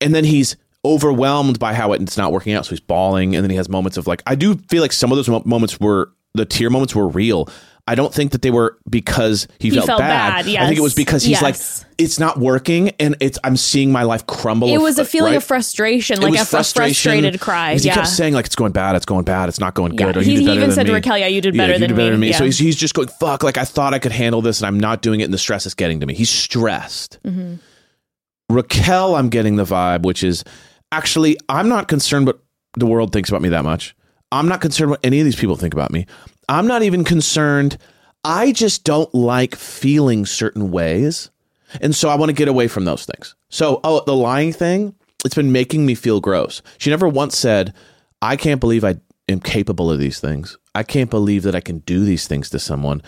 And then he's overwhelmed by how it's not working out, so he's bawling. And then he has moments of like I do feel like some of those moments were the tear moments were real. I don't think that they were because he, felt, felt bad. bad, I think it was because he's yes. like, it's not working, and it's I'm seeing my life crumble. It was a feeling right? of frustration, It like a, a frustrated cry. Yeah. He kept saying like it's going bad, it's going bad, it's not going Yeah, good. Or he- you he even than said to. Raquel, "Yeah, you did better you than did better me." than me. So he's he's just going fuck. Like I thought I could handle this, and I'm not doing it, and the stress is getting to me. He's stressed. Mm-hmm. Raquel, I'm getting the vibe, which is actually I'm not concerned what the world thinks about me that much. I'm not concerned what any of these people think about me. I'm not even concerned. I just don't like feeling certain ways. And so I want to get away from those things. So, oh, the lying thing, it's been making me feel gross. She never once said, I can't believe I am capable of these things. I can't believe that I can do these things to someone.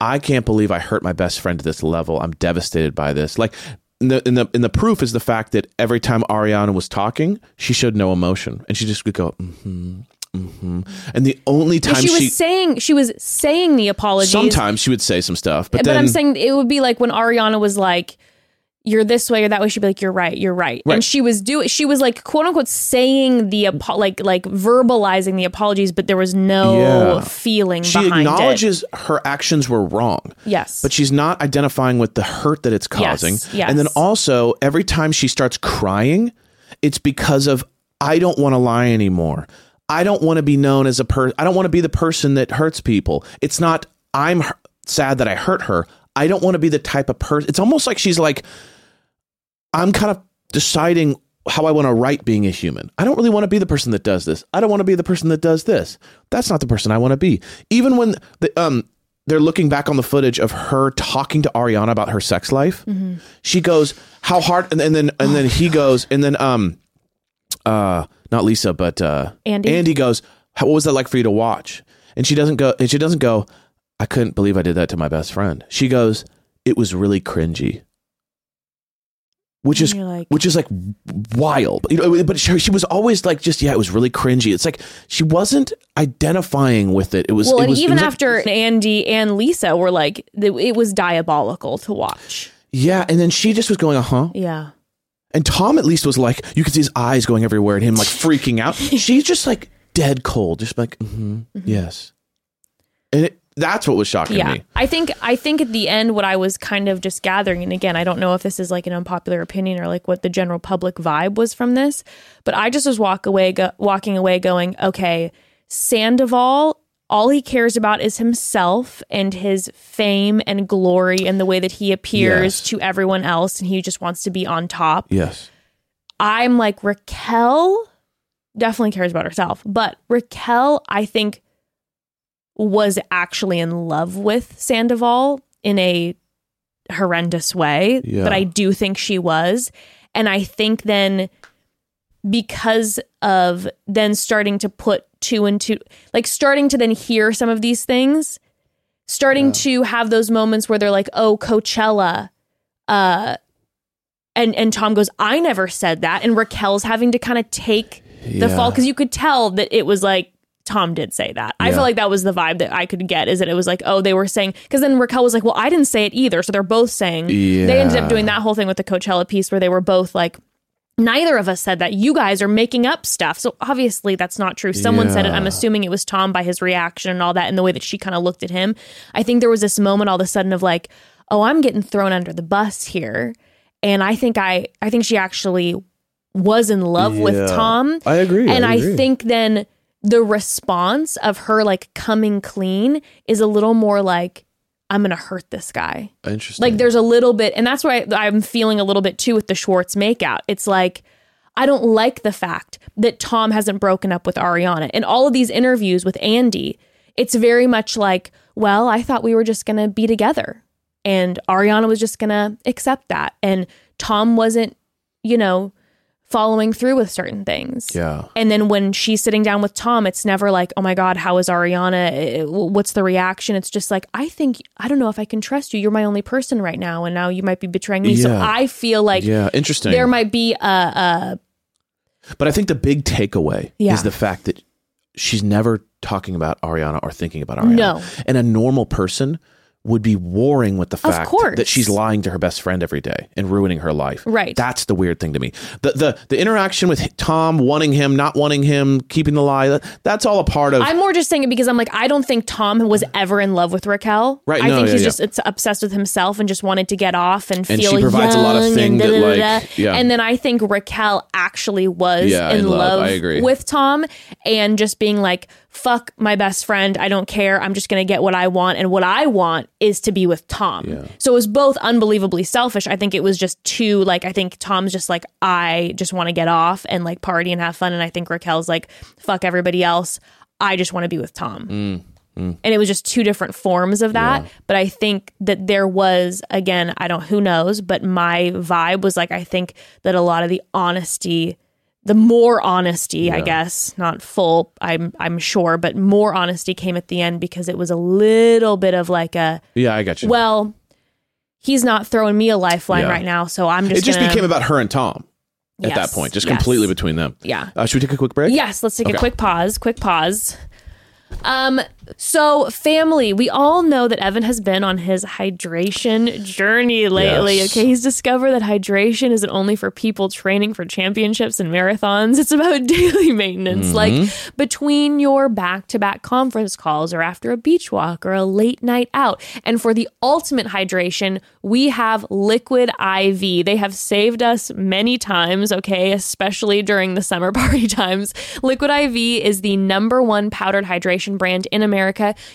I can't believe I hurt my best friend to this level. I'm devastated by this. Like, in the, in the in the proof is the fact that every time Ariana was talking, she showed no emotion, and she just would go, mm-hmm, mm-hmm. And the only time she was she, saying she was saying the apologies. sometimes she would say some stuff, but, but then I'm saying it would be like when Ariana was like, "You're this way or that way." She'd be like, "You're right, you're right," Right. and she was doing. She was like, quote unquote, saying the apo- like like verbalizing the apologies, but there was no Yeah. feeling she behind acknowledges her actions were wrong. Yes, but she's not identifying with the hurt that it's causing. Yes, yes. And then also, every time she starts crying, it's because of I don't want to lie anymore. I don't want to be known as a person. I don't want to be the person that hurts people. It's not I'm hu- sad that I hurt her. I don't want to be the type of person. It's almost like she's like I'm kind of deciding how I want to write being a human. I don't really want to be the person that does this. I don't want to be the person that does this. That's not the person I want to be. Even when the um they're looking back on the footage of her talking to Ariana about her sex life. She goes, "How hard?" And, and then and then he goes, and then um, uh, not Lisa, but uh, Andy? Andy goes, How, "What was that like for you to watch?" And she doesn't go. And she doesn't go. I couldn't believe I did that to my best friend. She goes, "It was really cringy." Which is like- which is like wild, you know. But she, she was always like, just yeah, it was really cringy. It's like she wasn't identifying with it. It was well, it and was, even was like- after Andy and Lisa were like, it was diabolical to watch. yeah, and then she just was going, uh huh. Yeah, And Tom at least was like, you could see his eyes going everywhere and him like <laughs> freaking out. She's just like dead cold, just like, mm-hmm, yes. And it, that's what was shocking yeah. me. I think I think at the end, what I was kind of just gathering, and again, I don't know if this is like an unpopular opinion or like what the general public vibe was from this, but I just was walk away, go, walking away, going, okay, Sandoval. All he cares about is himself and his fame and glory and the way that he appears Yes. to everyone else, and he just wants to be on top. Yes. I'm like Raquel definitely cares about herself, but Raquel, I think, was actually in love with Sandoval in a horrendous way. Yeah. But I do think she was. And I think then because of then starting to put two and two, like starting to then hear some of these things, starting to have those moments where they're like, oh, Coachella, uh, and and Tom goes, I never said that, and Raquel's having to kind of take the Yeah. fall because you could tell that it was like Tom did say that. I Yeah. feel like that was the vibe that I could get is that it was like, oh, they were saying because then Raquel was like, well, I didn't say it either, so they're both saying they ended up doing that whole thing with the Coachella piece where they were both like. Neither of us said that. You guys are making up stuff. So obviously that's not true. Someone said it. I'm assuming it was Tom by his reaction and all that and the way that she kind of looked at him. I think there was this moment all of a sudden of like, oh, I'm getting thrown under the bus here. And I think I I think she actually was in love with Tom. I agree. And I I, think then the response of her like coming clean is a little more like, I'm gonna hurt this guy. Interesting. Like there's a little bit, and that's why I'm feeling a little bit too with the Schwartz makeout. It's like I don't like the fact that Tom hasn't broken up with Ariana. In all of these interviews with Andy, it's very much like, well, I thought we were just gonna be together, and Ariana was just gonna accept that, and Tom wasn't, you know, following through with certain things. yeah. And then when she's sitting down with Tom, it's never like, oh my God, how is Ariana? What's the reaction? It's just like, I think, I don't know if I can trust you. You're my only person right now. And now you might be betraying me. So I feel like yeah. Interesting. there might be a, a, But I think the big takeaway Yeah. is the fact that she's never talking about Ariana or thinking about Ariana. No. And a normal person would be warring with the fact that she's lying to her best friend every day and ruining her life. Right. That's the weird thing to me. The the the interaction with Tom wanting him, not wanting him, keeping the lie. that- That's all a part of I'm more just saying it because I'm like, I don't think Tom was ever in love with Raquel. Right, I no, think yeah, he's yeah. just it's obsessed with himself and just wanted to get off and, And feel she provides a lot of things and that, like, yeah. And then I think Raquel actually was Yeah, in, in love. love, I agree. with Tom and just being like, fuck my best friend. I don't care. I'm just going to get what I want. And what I want is to be with Tom. So it was both unbelievably selfish. I think it was just too, like, I think Tom's just like, I just want to get off and like party and have fun. And I think Raquel's like, fuck everybody else. I just want to be with Tom. Mm, mm. And it was just two different forms of that. But I think that there was, again, I don't, who knows, but my vibe was like, I think that a lot of the honesty, the more honesty, I guess, not full, I'm, I'm sure, but more honesty came at the end because it was a little bit of like a, yeah. I got you. well, he's not throwing me a lifeline Yeah. right now. So I'm just, it just gonna- became about her and Tom at that point, just yes. completely between them. Yeah. Uh, should we take a quick break? Yes, let's take Okay. a quick pause. Quick pause. Um, so family, we all know that Evan has been on his hydration journey lately. Yes. Okay, he's discovered that hydration isn't only for people training for championships and marathons. It's about <laughs> daily maintenance, like mm-hmm. between your back-to-back conference calls or after a beach walk or a late night out. And for the ultimate hydration, we have Liquid IV. They have saved us many times, okay, especially during the summer <laughs> party times. Liquid IV is the number one powdered hydration brand in America.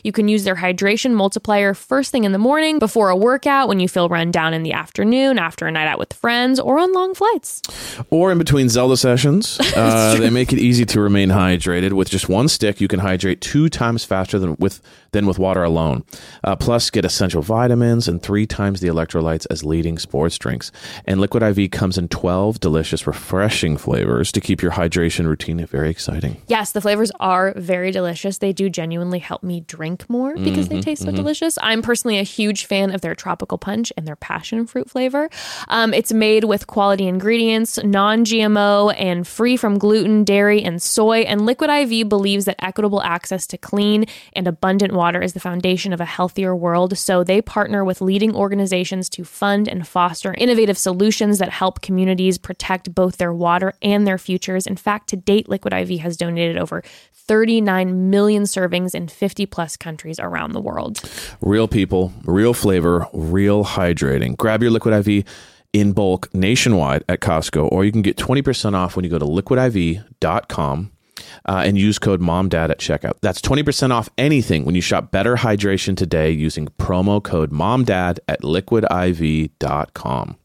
You can use their hydration multiplier first thing in the morning, before a workout, when you feel run down in the afternoon, after a night out with friends, or on long flights. Or in between Zelda sessions, <laughs> uh, they make it easy to remain hydrated. With just one stick, you can hydrate two times faster than with than with water alone. Uh, plus, get essential vitamins and three times the electrolytes as leading sports drinks. And Liquid IV comes in twelve delicious, refreshing flavors to keep your hydration routine very exciting. Yes, the flavors are very delicious. They do genuinely help me drink more because they taste so delicious. I'm personally a huge fan of their tropical punch and their passion fruit flavor. Um, it's made with quality ingredients, non GMO, and free from gluten, dairy, and soy. And Liquid IV believes that equitable access to clean and abundant water is the foundation of a healthier world. So they partner with leading organizations to fund and foster innovative solutions that help communities protect both their water and their futures. In fact, to date, Liquid IV has donated over 39 million servings in 50 plus countries around the world. Real people, real flavor, real hydrating. Grab your Liquid IV in bulk nationwide at Costco, or you can get 20% off when you go to liquidiv.com uh, and use code MOMDAD at checkout. That's 20% off anything when you shop Better Hydration today using promo code MOMDAD at liquidiv.com.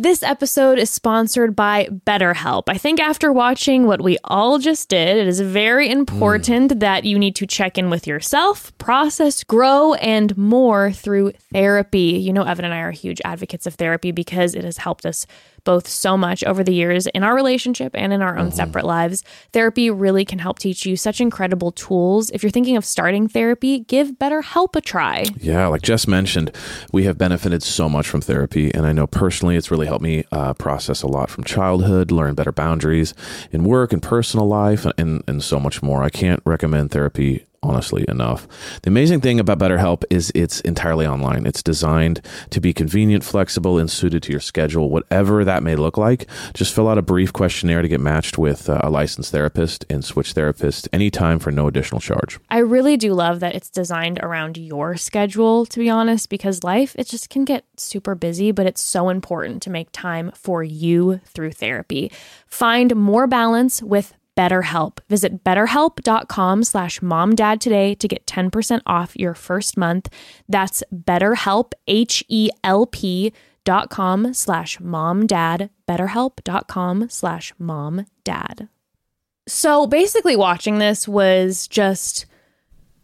This episode is sponsored by BetterHelp. I think after watching what we all just did, it is very important that you need to check in with yourself, process, grow, and more through therapy. You know, Evan and I are huge advocates of therapy because it has helped us both so much over the years in our relationship and in our own mm-hmm. separate lives. Therapy really can help teach you such incredible tools. If you're thinking of starting therapy, give BetterHelp a try. Yeah, like Jess mentioned, we have benefited so much from therapy. And I know personally it's really helped me uh, process a lot from childhood, learn better boundaries in work and personal life, and, and so much more. I can't recommend therapy honestly enough. The amazing thing about BetterHelp is it's entirely online. It's designed to be convenient, flexible, and suited to your schedule, whatever that may look like. Just fill out a brief questionnaire to get matched with uh, a licensed therapist and switch therapists anytime for no additional charge. I really do love that it's designed around your schedule, to be honest, because life, it just can get super busy, but it's so important to make time for you through therapy. Find more balance with BetterHelp. Visit betterhelp.com slash momdad today to get 10% off your first month. That's betterhelp, H-E-L-P dot com slash momdad, betterhelp.com slash momdad. So basically watching this was just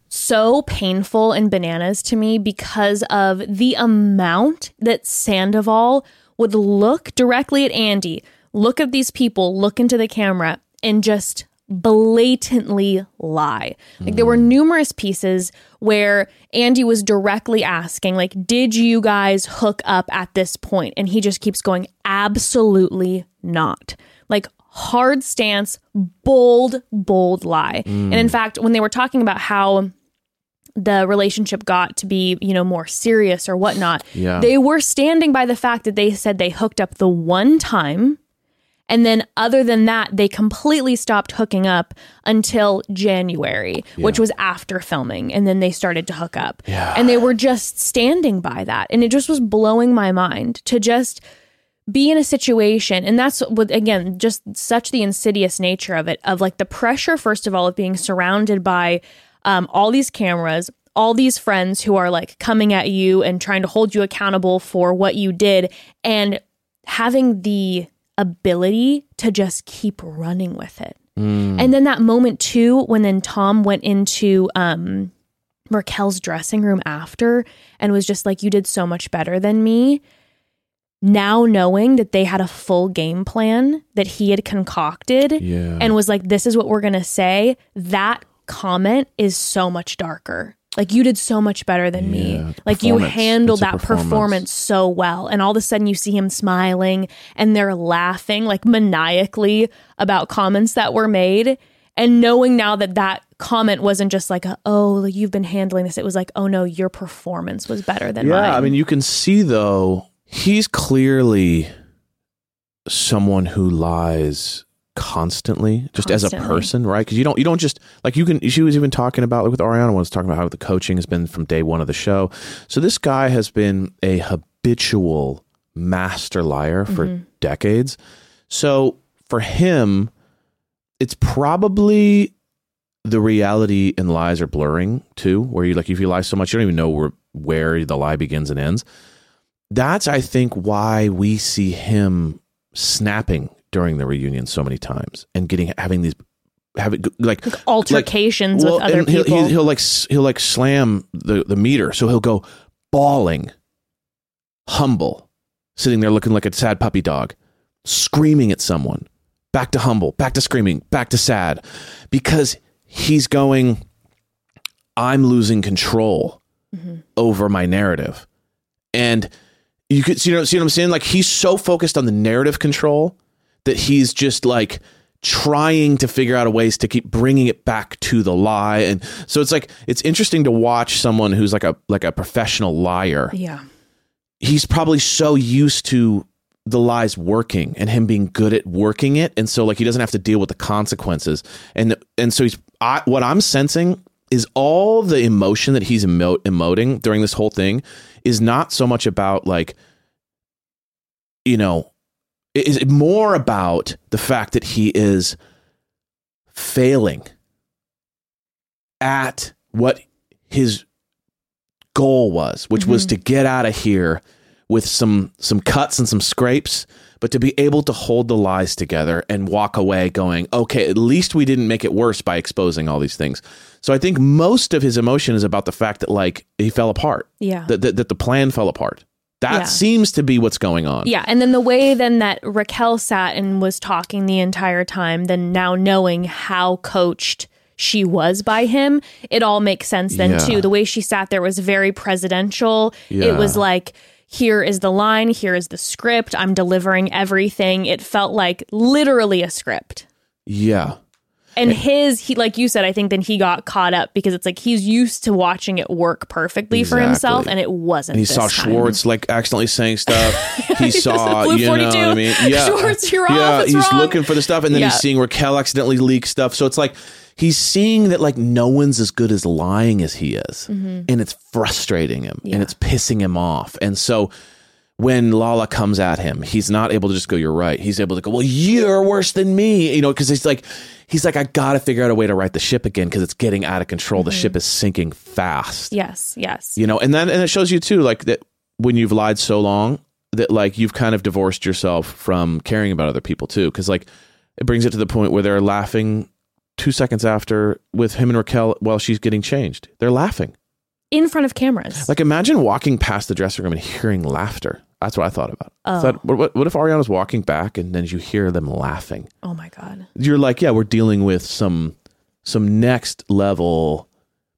so painful and bananas to me because of the amount that Sandoval would look directly at Andy, look at these people, look into the camera, and just blatantly lie. Like there were numerous pieces where Andy was directly asking like did you guys hook up at this point and he just keeps going absolutely not. Like hard stance, bold bold lie. And in fact, when they were talking about how the relationship got to be, you know, more serious or whatnot, Yeah. they were standing by the fact that they said they hooked up the one time. And then, other than that, they completely stopped hooking up until January, which was after filming. And then they started to hook up. Yeah. And they were just standing by that. And it just was blowing my mind to just be in a situation and that's what again just such the insidious nature of it of like the pressure first of all of being surrounded by um, all these cameras all these friends who are like coming at you and trying to hold you accountable for what you did and having the ability to just keep running with it. And then that moment too when then tom went into um raquel's dressing room after and was just like you did so much better than me now knowing that they had a full game plan that he had concocted Yeah. and was like this is what we're going to say that comment is so much darker like you did so much better than Yeah, me like you handled that performance. performance so well. And all of a sudden you see him smiling and they're laughing like maniacally about comments that were made. And knowing now that that comment wasn't just like a, oh like you've been handling this. It was like oh no your performance was better than mine Yeah, I mean, you can see though he's clearly someone who lies constantly, just as a person, right? Because you don't, you don't just like you can. She was even talking about like with Ariana was talking about how the coaching has been from day one of the show. So this guy has been a habitual master liar for Mm-hmm. decades. So for him, it's probably the reality and lies are blurring too where you like if you lie so much you don't even know where where the lie begins and ends that's i think why we see him snapping during the reunion so many times and getting having these having like altercations with other he'll, people. he'll, he'll like he'll like slam the the meter. So he'll go bawling humble sitting there looking like a sad puppy dog screaming at someone back to humble back to screaming back to sad because he's going i'm losing control mm-hmm. over my narrative. And you could see, you know, see what i'm saying? Like he's so focused on the narrative control that he's just like trying to figure out a ways to keep bringing it back to the lie. And so it's like it's interesting to watch someone who's like a like a professional liar. Yeah. He's probably so used to the lies working and him being good at working it. And so like he doesn't have to deal with the consequences. And and so he's I, what i'm sensing is all the emotion that he's emo- emoting during this whole thing is not so much about like you know is more about the fact that he is failing at what his goal was, which was mm-hmm. to get out of here with some some cuts and some scrapes, but to be able to hold the lies together and walk away going, okay, at least we didn't make it worse by exposing all these things. So I think most of his emotion is about the fact that like he fell apart, yeah that that, that the plan fell apart. That Yeah. seems to be what's going on. Yeah, and then the way then that Raquel sat and was talking the entire time, then now knowing how coached she was by him, it all makes sense then Yeah. too. The way she sat there was very presidential. Yeah. It was like here is the line, here is the script, I'm delivering everything. It felt like literally a script. Yeah. And his, he like you said, I think then he got caught up because it's like he's used to watching it work perfectly for himself, and it wasn't. And he saw time. Schwartz like accidentally saying stuff. <laughs> He He saw, said, "Blue you know, what I mean, <laughs> yeah, Schwartz, you're yeah. off. He's wrong. looking for the stuff, and then Yeah. he's seeing Raquel accidentally leak stuff. So it's like he's seeing that like no one's as good as lying as he is, and it's frustrating him, Mm-hmm. Yeah. and it's pissing him off, and so. When Lala comes at him, he's not able to just go, You're right. He's able to go, Well, you're worse than me. You know, because he's like, he's like, I gotta figure out a way to right the ship again because it's getting out of control. Mm-hmm. The ship is sinking fast Yes, yes. you know and then and it shows you too like that when you've lied so long that like you've kind of divorced yourself from caring about other people too because like it brings it to the point where they're laughing two seconds after with him and raquel while she's getting changed they're laughing In front of cameras. like imagine walking past the dressing room and hearing laughter that's what i thought about I Oh. thought, what, what, what if ariana's walking back and then you hear them laughing oh my god. you're like, yeah, we're dealing with some some next level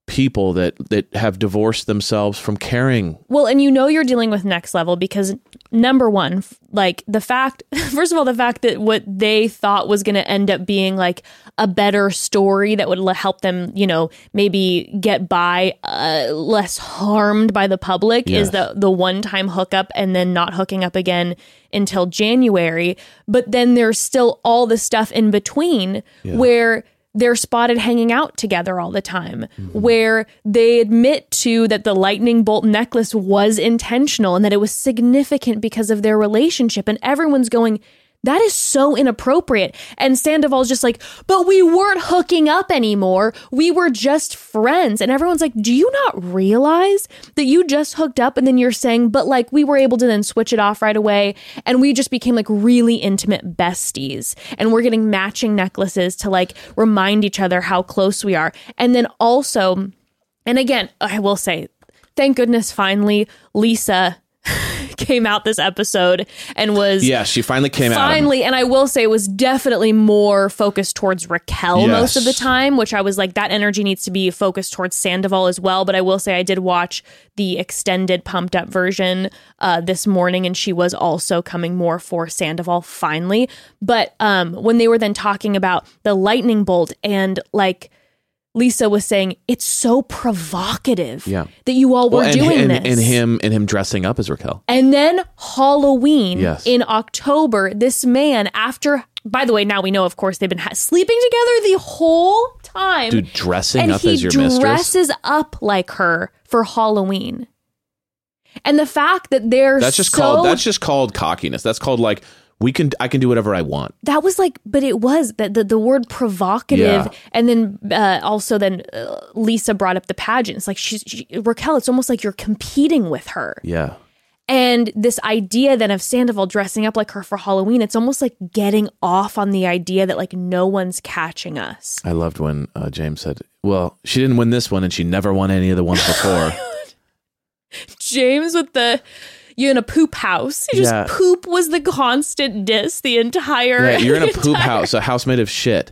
people that that have divorced themselves from caring. Well, and you know you're dealing with next level because number one, like the fact, <laughs> first of all, the fact that what they thought was going to end up being like a better story that would help them, you know, maybe get by uh, less harmed by the public Yes. is the the one time hookup and then not hooking up again until January. But then there's still all the stuff in between where they're spotted hanging out together all the time, where they admit to that the lightning bolt necklace was intentional and that it was significant because of their relationship. And everyone's going, that is so inappropriate. And Sandoval's just like, but we weren't hooking up anymore. We were just friends. And everyone's like, do you not realize that you just hooked up? And then you're saying, but like we were able to then switch it off right away. And we just became like really intimate besties. And we're getting matching necklaces to like remind each other how close we are. And then also, and again, I will say, thank goodness finally Lisa <laughs> came out this episode and was Yeah, she finally came out. finally and i will say it was definitely more focused towards raquel Yes. most of the time which i was like that energy needs to be focused towards sandoval as well but i will say i did watch the extended pumped up version uh, this morning and she was also coming more for sandoval finally but um, when they were then talking about the lightning bolt and like Lisa was saying it's so provocative Yeah. that you all were Well, and, doing and, this. and him and him dressing up as Raquel. And then Halloween Yes. in October, this man, after, by the way, now we know, of course, they've been ha- sleeping together the whole time. Dude, dressing and up as your mistress. dresses up like her for Halloween. And the fact that they're That's just so, called that's just called cockiness. That's called like we can I can do whatever I want. that was like, but it was that the, the word provocative, Yeah. and then uh, also then uh, Lisa brought up the pageant. It's like she's she, Raquel. It's almost like you're competing with her. Yeah. And this idea then of Sandoval dressing up like her for Halloween, it's almost like getting off on the idea that like no one's catching us. I loved when uh, James said, "Well, she didn't win this one, and she never won any of the ones before." <laughs> James with the you in a poop house. He just Yeah. poop was the constant diss the entire yeah, you're in a <laughs> poop entire- house, a house made of shit,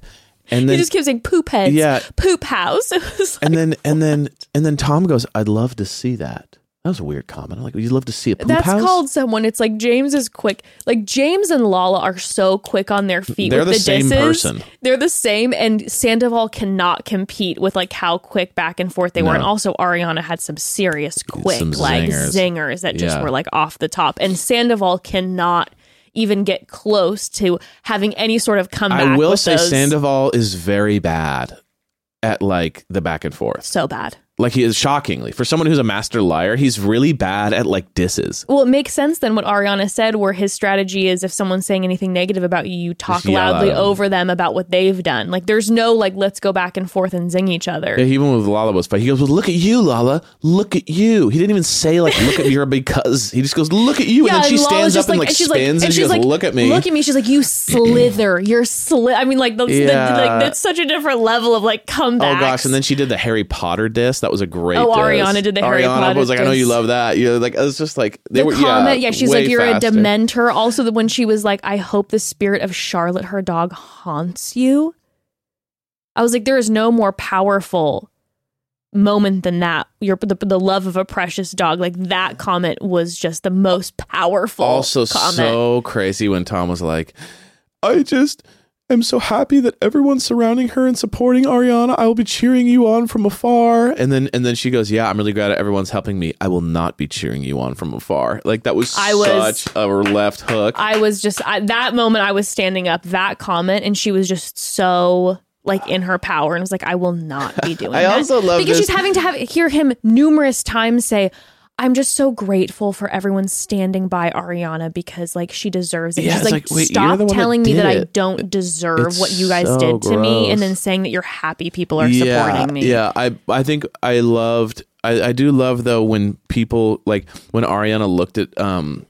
and He just keeps saying poop heads. Yeah. Poop house. <laughs> Like, and then and then and then Tom goes, "I'd love to see that." That was a weird comment. I'm like, "You'd love to see a poop that's house?" called someone. It's like James is quick. Like James and Lala are so quick on their feet. They're with the the same disses. person. They're the same, and Sandoval cannot compete with like how quick back and forth they were. No. And also, Ariana had some serious quick Some like zingers. zingers, that just Yeah. were like off the top. And Sandoval cannot even get close to having any sort of comeback. I will with say those. Sandoval is very bad at like the back and forth. so bad. Like he is shockingly for someone who's a master liar. He's really bad at like disses. Well, it makes sense then what Ariana said, where his strategy is if someone's saying anything negative about you, you talk loudly over them about what they've done. Like there's no like let's go back and forth and zing each other. Yeah, even with Lala was funny. He goes, "Well, look at you, Lala. Look at you." He didn't even say like, "Look at me," because he just goes, "Look at you," and then she Lala's stands up and like she's spins and, she she's goes, "Look at me." Look at me. She's like, you slither. You're sli. I mean, like, the, the- Yeah. like that's such a different level of like comeback. Oh gosh! And then she did the Harry Potter diss. That was a great. Oh. Ariana did the Harry Ariana Potter was like, "I know you love that." You know, like it was just like they the were. comment, yeah, yeah, she's like, you're faster. a dementor. Also, that when she was like, I hope the spirit of Charlotte, her dog, haunts you. I was like, there is no more powerful moment than that. Your the, the love of a precious dog. Like that comment was just the most powerful. Also, comment. so crazy when Tom was like, "I just." Am so happy that everyone's surrounding her and supporting Ariana. I will be cheering you on from afar. And then and then she goes, "Yeah, I'm really glad everyone's helping me. I will not be cheering you on from afar." Like that was I was- such a left hook. I was just at that moment. I was standing up. That comment, and she was just so like in her power, and was like, "I will not be doing I that." also love because this- she's having to have hear him numerous times say. I'm just so grateful for everyone standing by Ariana because like she deserves it. Yeah, She's like, like, wait, stop telling me that I don't deserve It's what you guys so did to me, and then saying that you're happy people are yeah, supporting me. Yeah, I I think I loved I, I do love though when people like when Ariana looked at um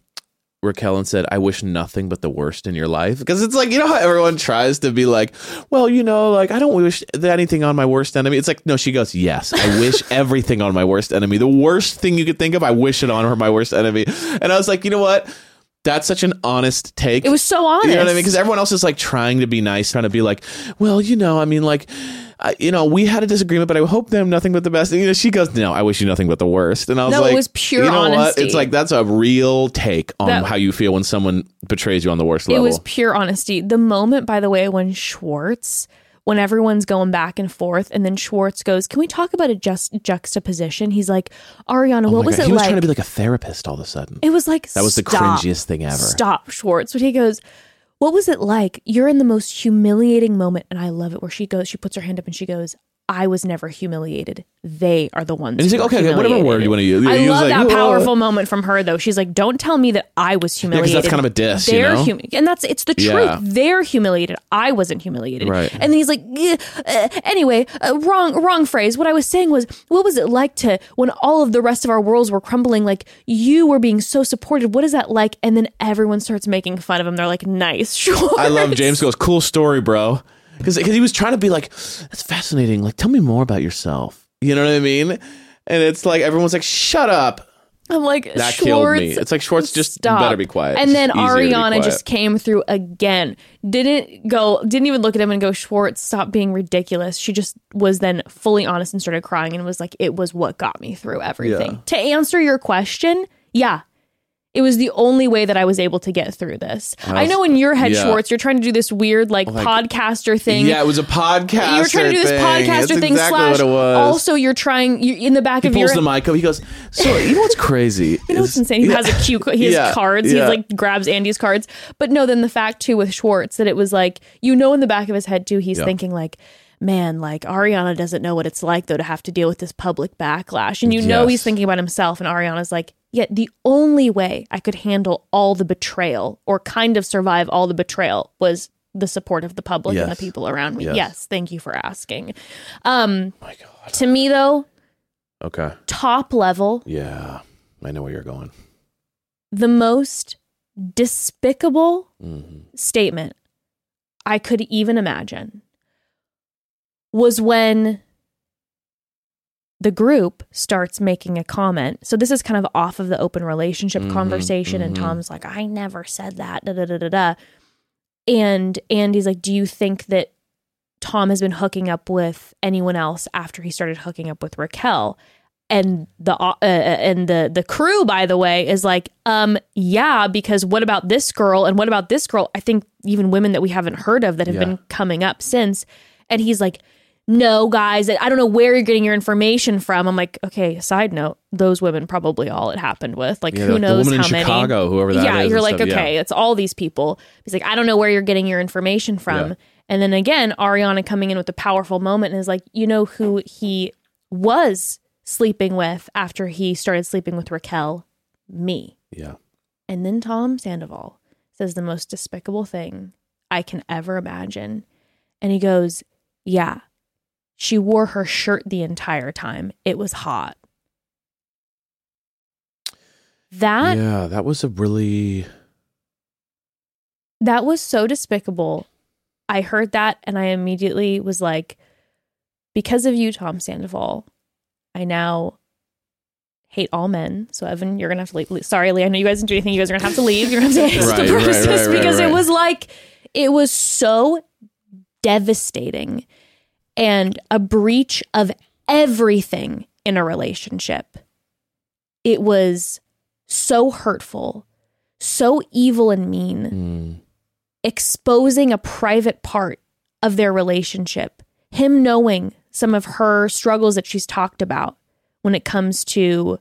Raquel and said, I wish nothing but the worst in your life. Because it's like, you know how everyone tries to be like, well, you know, like I don't wish anything on my worst enemy. It's like, no, she goes, Yes, I wish <laughs> everything on my worst enemy. The worst thing you could think of, I wish it on her my worst enemy. And I was like, you know what? That's such an honest take. It was so honest. You know what I mean? Because everyone else is like trying to be nice, trying to be like, well, you know, I mean, like, I, you know, we had a disagreement, but I hope them nothing but the best. And, you know, she goes, no, I wish you nothing but the worst. And I was No, it like, was pure you know honesty. What? It's like that's a real take on That- how you feel when someone betrays you on the worst level. It was pure honesty. The moment, by the way, when Schwartz, when everyone's going back and forth, and then Schwartz goes, "Can we talk about a just juxtaposition?" He's like, "Ariana, Oh what was God. it He was like?" trying to be like a therapist all of a sudden. it was like That was the cringiest thing ever. Stop, Schwartz. When he goes, "What was it like?" You're in the most humiliating moment, and I love it where she goes. She puts her hand up and she goes. I was never humiliated. They are the ones. And he's like, okay, okay, whatever word you want to use. I He love like, that "Whoa." powerful moment from her though. She's like, "Don't tell me that I was humiliated." Yeah, that's kind of a diss, They're know? hum- and that's it's the truth. Yeah. They're humiliated. I wasn't humiliated. Right. And then he's like, "Eh, uh, anyway, uh, wrong, wrong phrase. What I was saying was, what was it like to when all of the rest of our worlds were crumbling? Like you were being so supported. What is that like? And then everyone starts making fun of him. They're like, nice, <laughs> sure. I love James goes, cool story, bro. Because he was trying to be like, that's fascinating. Like, tell me more about yourself. You know what I mean? And it's like everyone's like, shut up. I'm like, That Schwartz, killed me. It's like Schwartz just stop. better be quiet. And then It's easier to be Ariana just came through again. Didn't go, didn't even look at him and go, Schwartz, stop being ridiculous. She just was then fully honest and started crying and was like, it was what got me through everything. Yeah. To answer your question, yeah. It was the only way that I was able to get through this. I, know in your head, yeah. Schwartz, you're trying to do this weird like, oh, podcaster thing. Yeah, it was a podcast. You're trying to do this podcaster That's thing. exactly slash, what it was. also you're trying. You in the back he of your He pulls the mic up. He goes, so you know what's crazy? <laughs> You know what's insane? He has a <laughs> cue. He has Yeah, cards. yeah. He like grabs Andy's cards. But no, then the fact too with Schwartz that it was like you know in the back of his head too, he's Yeah. thinking like, man, like Ariana doesn't know what it's like though to have to deal with this public backlash, and you know he's thinking about himself. And Ariana's like, yet the only way I could handle all the betrayal or kind of survive all the betrayal was the support of the public and the people around me. Yes. Yes, thank you for asking. Um, my God. to me though, Okay. top level, Yeah. I know where you're going. the most despicable hmm statement I could even imagine was when the group starts making a comment. So this is kind of off of the open relationship Mhm, conversation, and mhm. Tom's like, "I never said that." Da da da da da. And Andy's like, "Do you think that Tom has been hooking up with anyone else after he started hooking up with Raquel?" And the uh, uh, and the the crew, by the way, is like, um, yeah, because what about this girl and what about this girl? I think even women that we haven't heard of that have Yeah. been coming up since. And he's like, no, guys, I don't know where you're getting your information from. I'm like, okay. Side note, those women probably all it happened with. Like, Yeah, who the knows woman in how many? Chicago, whoever that yeah, is you're like, stuff, yeah. okay, it's all these people. He's like, I don't know where you're getting your information from. Yeah. And then again, Ariana coming in with a powerful moment and is like, you know who he was sleeping with after he started sleeping with Raquel? Me. Yeah. And then Tom Sandoval says the most despicable thing I can ever imagine. And he goes, Yeah, she wore her shirt the entire time. It was hot. That yeah. That was a really. that was so despicable. I heard that and I immediately was like, because of you, Tom Sandoval, I now hate all men. So Evan, you're gonna have to leave. Sorry, Lee. I know you guys didn't do anything. You guys are gonna have to leave. You're gonna have to <laughs> exit Right, the process right, right, <laughs> because it was like it was so devastating and a breach of everything in a relationship. It was so hurtful, so evil and mean Mm, exposing a private part of their relationship. Him knowing some of her struggles that she's talked about when it comes to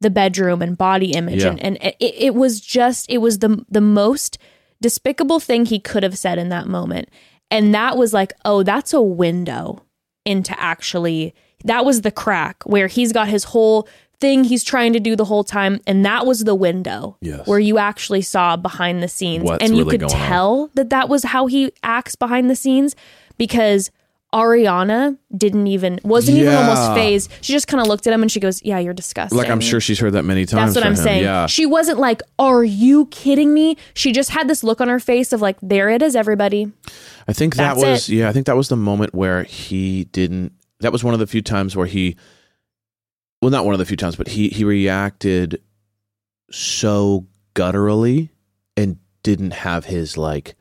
the bedroom and body image Yeah. and, and it, it was just it was the the most despicable thing he could have said in that moment and that was like oh that's a window into actually that was the crack where he's got his whole thing he's trying to do the whole time and that was the window Yes. where you actually saw behind the scenes What's and you really could going on. tell that that was how he acts behind the scenes because Ariana didn't even wasn't even Yeah. almost phased. She just kind of looked at him and she goes, "Yeah, you're disgusting." like I'm sure she's heard that many times. That's what from I'm him. saying. Yeah. She wasn't like, "Are you kidding me?" She just had this look on her face of like, "There it is, everybody." I think that That's was yeah. I think that was the moment where he didn't. That was one of the few times where he, well, not one of the few times, but he he reacted so gutturally and didn't have his like.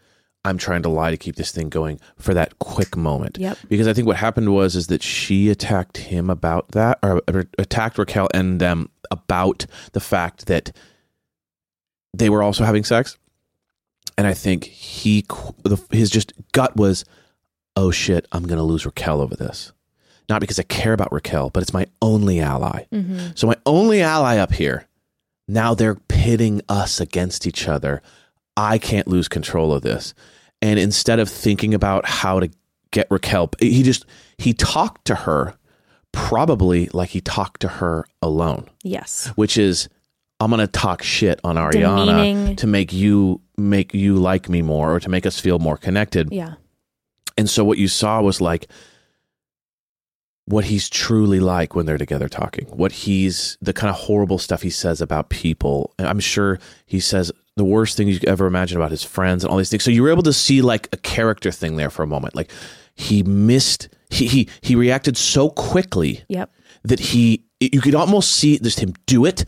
I'm trying to lie to keep this thing going for that quick moment. Yep. Because I think what happened was is that she attacked him about that, or, or attacked Raquel and them about the fact that they were also having sex. And I think he, the, his just gut was, oh shit, I'm going to lose Raquel over this. Not because I care about Raquel, but it's my only ally. Mm-hmm. So my only ally up here, now they're pitting us against each other. I can't lose control of this. And instead of thinking about how to get Raquel, he just he talked to her probably like he talked to her alone, Yes. which is I'm going to talk shit on Ariana Demeaning. to make you make you like me more or to make us feel more connected. Yeah. And so what you saw was like what he's truly like when they're together talking. What he's the kind of horrible stuff he says about people. I'm sure he says the worst thing you could ever imagine about his friends and all these things. So you were able to see like a character thing there for a moment. Like he missed he he he reacted so quickly Yep. that he you could almost see just him do it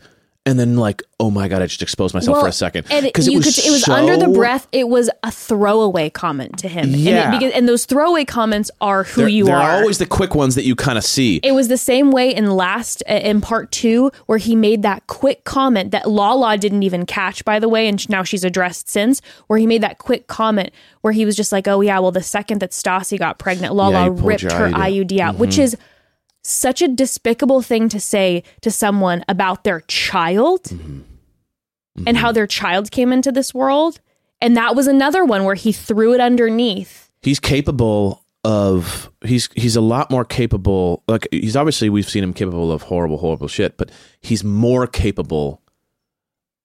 and then like oh my god I just exposed myself for a second And it, because it was could, it was under the breath. It was a throwaway comment to him. Yeah. And, it, because, and those throwaway comments are who They're, you they're are. always the quick ones that you kind of see. it was the same way in last uh, in part two where he made that quick comment that Lala didn't even catch, by the way, and now she's addressed since. Where he made that quick comment where he was just like, "Oh yeah, well the second that Stassi got pregnant, Lala pulled ripped her IUD. IUD out," which is such a despicable thing to say to someone about their child mm-hmm. and mm-hmm. how their child came into this world. And that was another one where he threw it underneath. he's capable of he's he's a lot more capable like he's obviously we've seen him capable of horrible horrible shit but he's more capable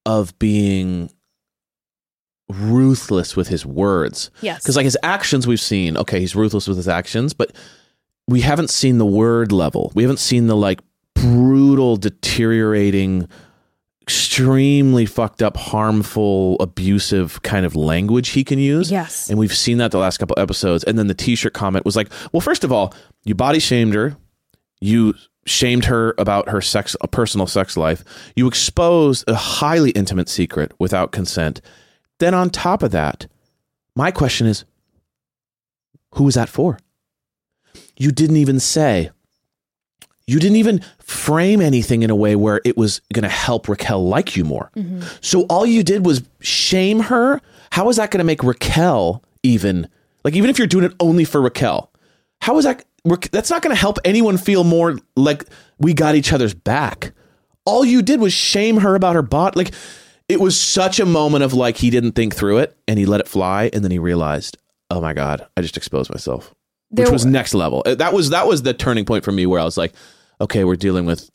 of being ruthless with his words Yes. because like his actions we've seen okay he's ruthless with his actions but we haven't seen the word level we haven't seen the like brutal deteriorating extremely fucked up harmful abusive kind of language he can use Yes. and we've seen that the last couple episodes. And then the t-shirt comment was like, well, first of all, you body shamed her. You shamed her about her sex, a personal sex life. You exposed a highly intimate secret without consent. Then on top of that, my question is, who was that for? You didn't even say. You didn't even frame anything in a way where it was going to help Raquel like you more. Mm-hmm. So all you did was shame her. How is that going to make Raquel even like even if you're doing it only for Raquel? How is that that's not going to help anyone feel more like we got each other's back. All you did was shame her about her bot like it was such a moment of like he didn't think through it and he let it fly and then he realized, "Oh my god, I just exposed myself." Which There- was next level. Uh, That was that was the turning point for me where I was like, "Okay, we're dealing with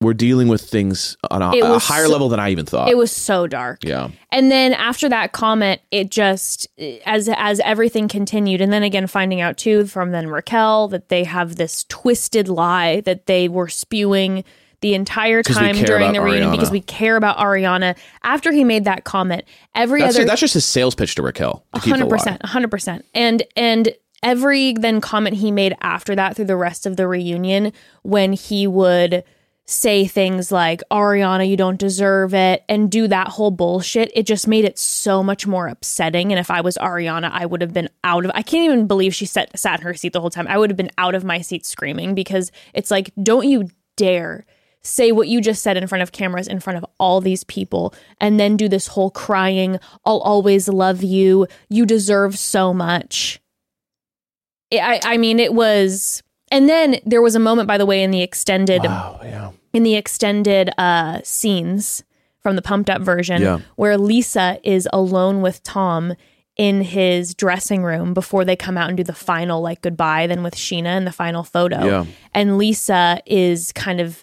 we're dealing with things on a, a higher so- level than I even thought." It was so dark. yeah. And then after that comment, it just as as everything continued, and then again finding out too from then Raquel that they have this twisted lie that they were spewing the entire time during the Ariana. because we care about Ariana. After he made that comment, every That's, other that's just his sales pitch to Raquel. the hundred percent, hundred percent, and and every then comment he made after that through the rest of the reunion when he would say things like Ariana, you don't deserve it, and do that whole bullshit. It just made it so much more upsetting. And if I was Ariana, I would have been out of. I can't even believe she sat sat in her seat the whole time. I would have been out of my seat screaming because it's like, don't you dare say what you just said in front of cameras in front of all these people and then do this whole crying i'll always love you you deserve so much i i mean it was and then there was a moment by the way in the extended Wow, yeah. in the extended uh scenes from the pumped up version Yeah. where lisa is alone with tom in his dressing room before they come out and do the final like goodbye then with Scheana in the final photo Yeah. and Lisa is kind of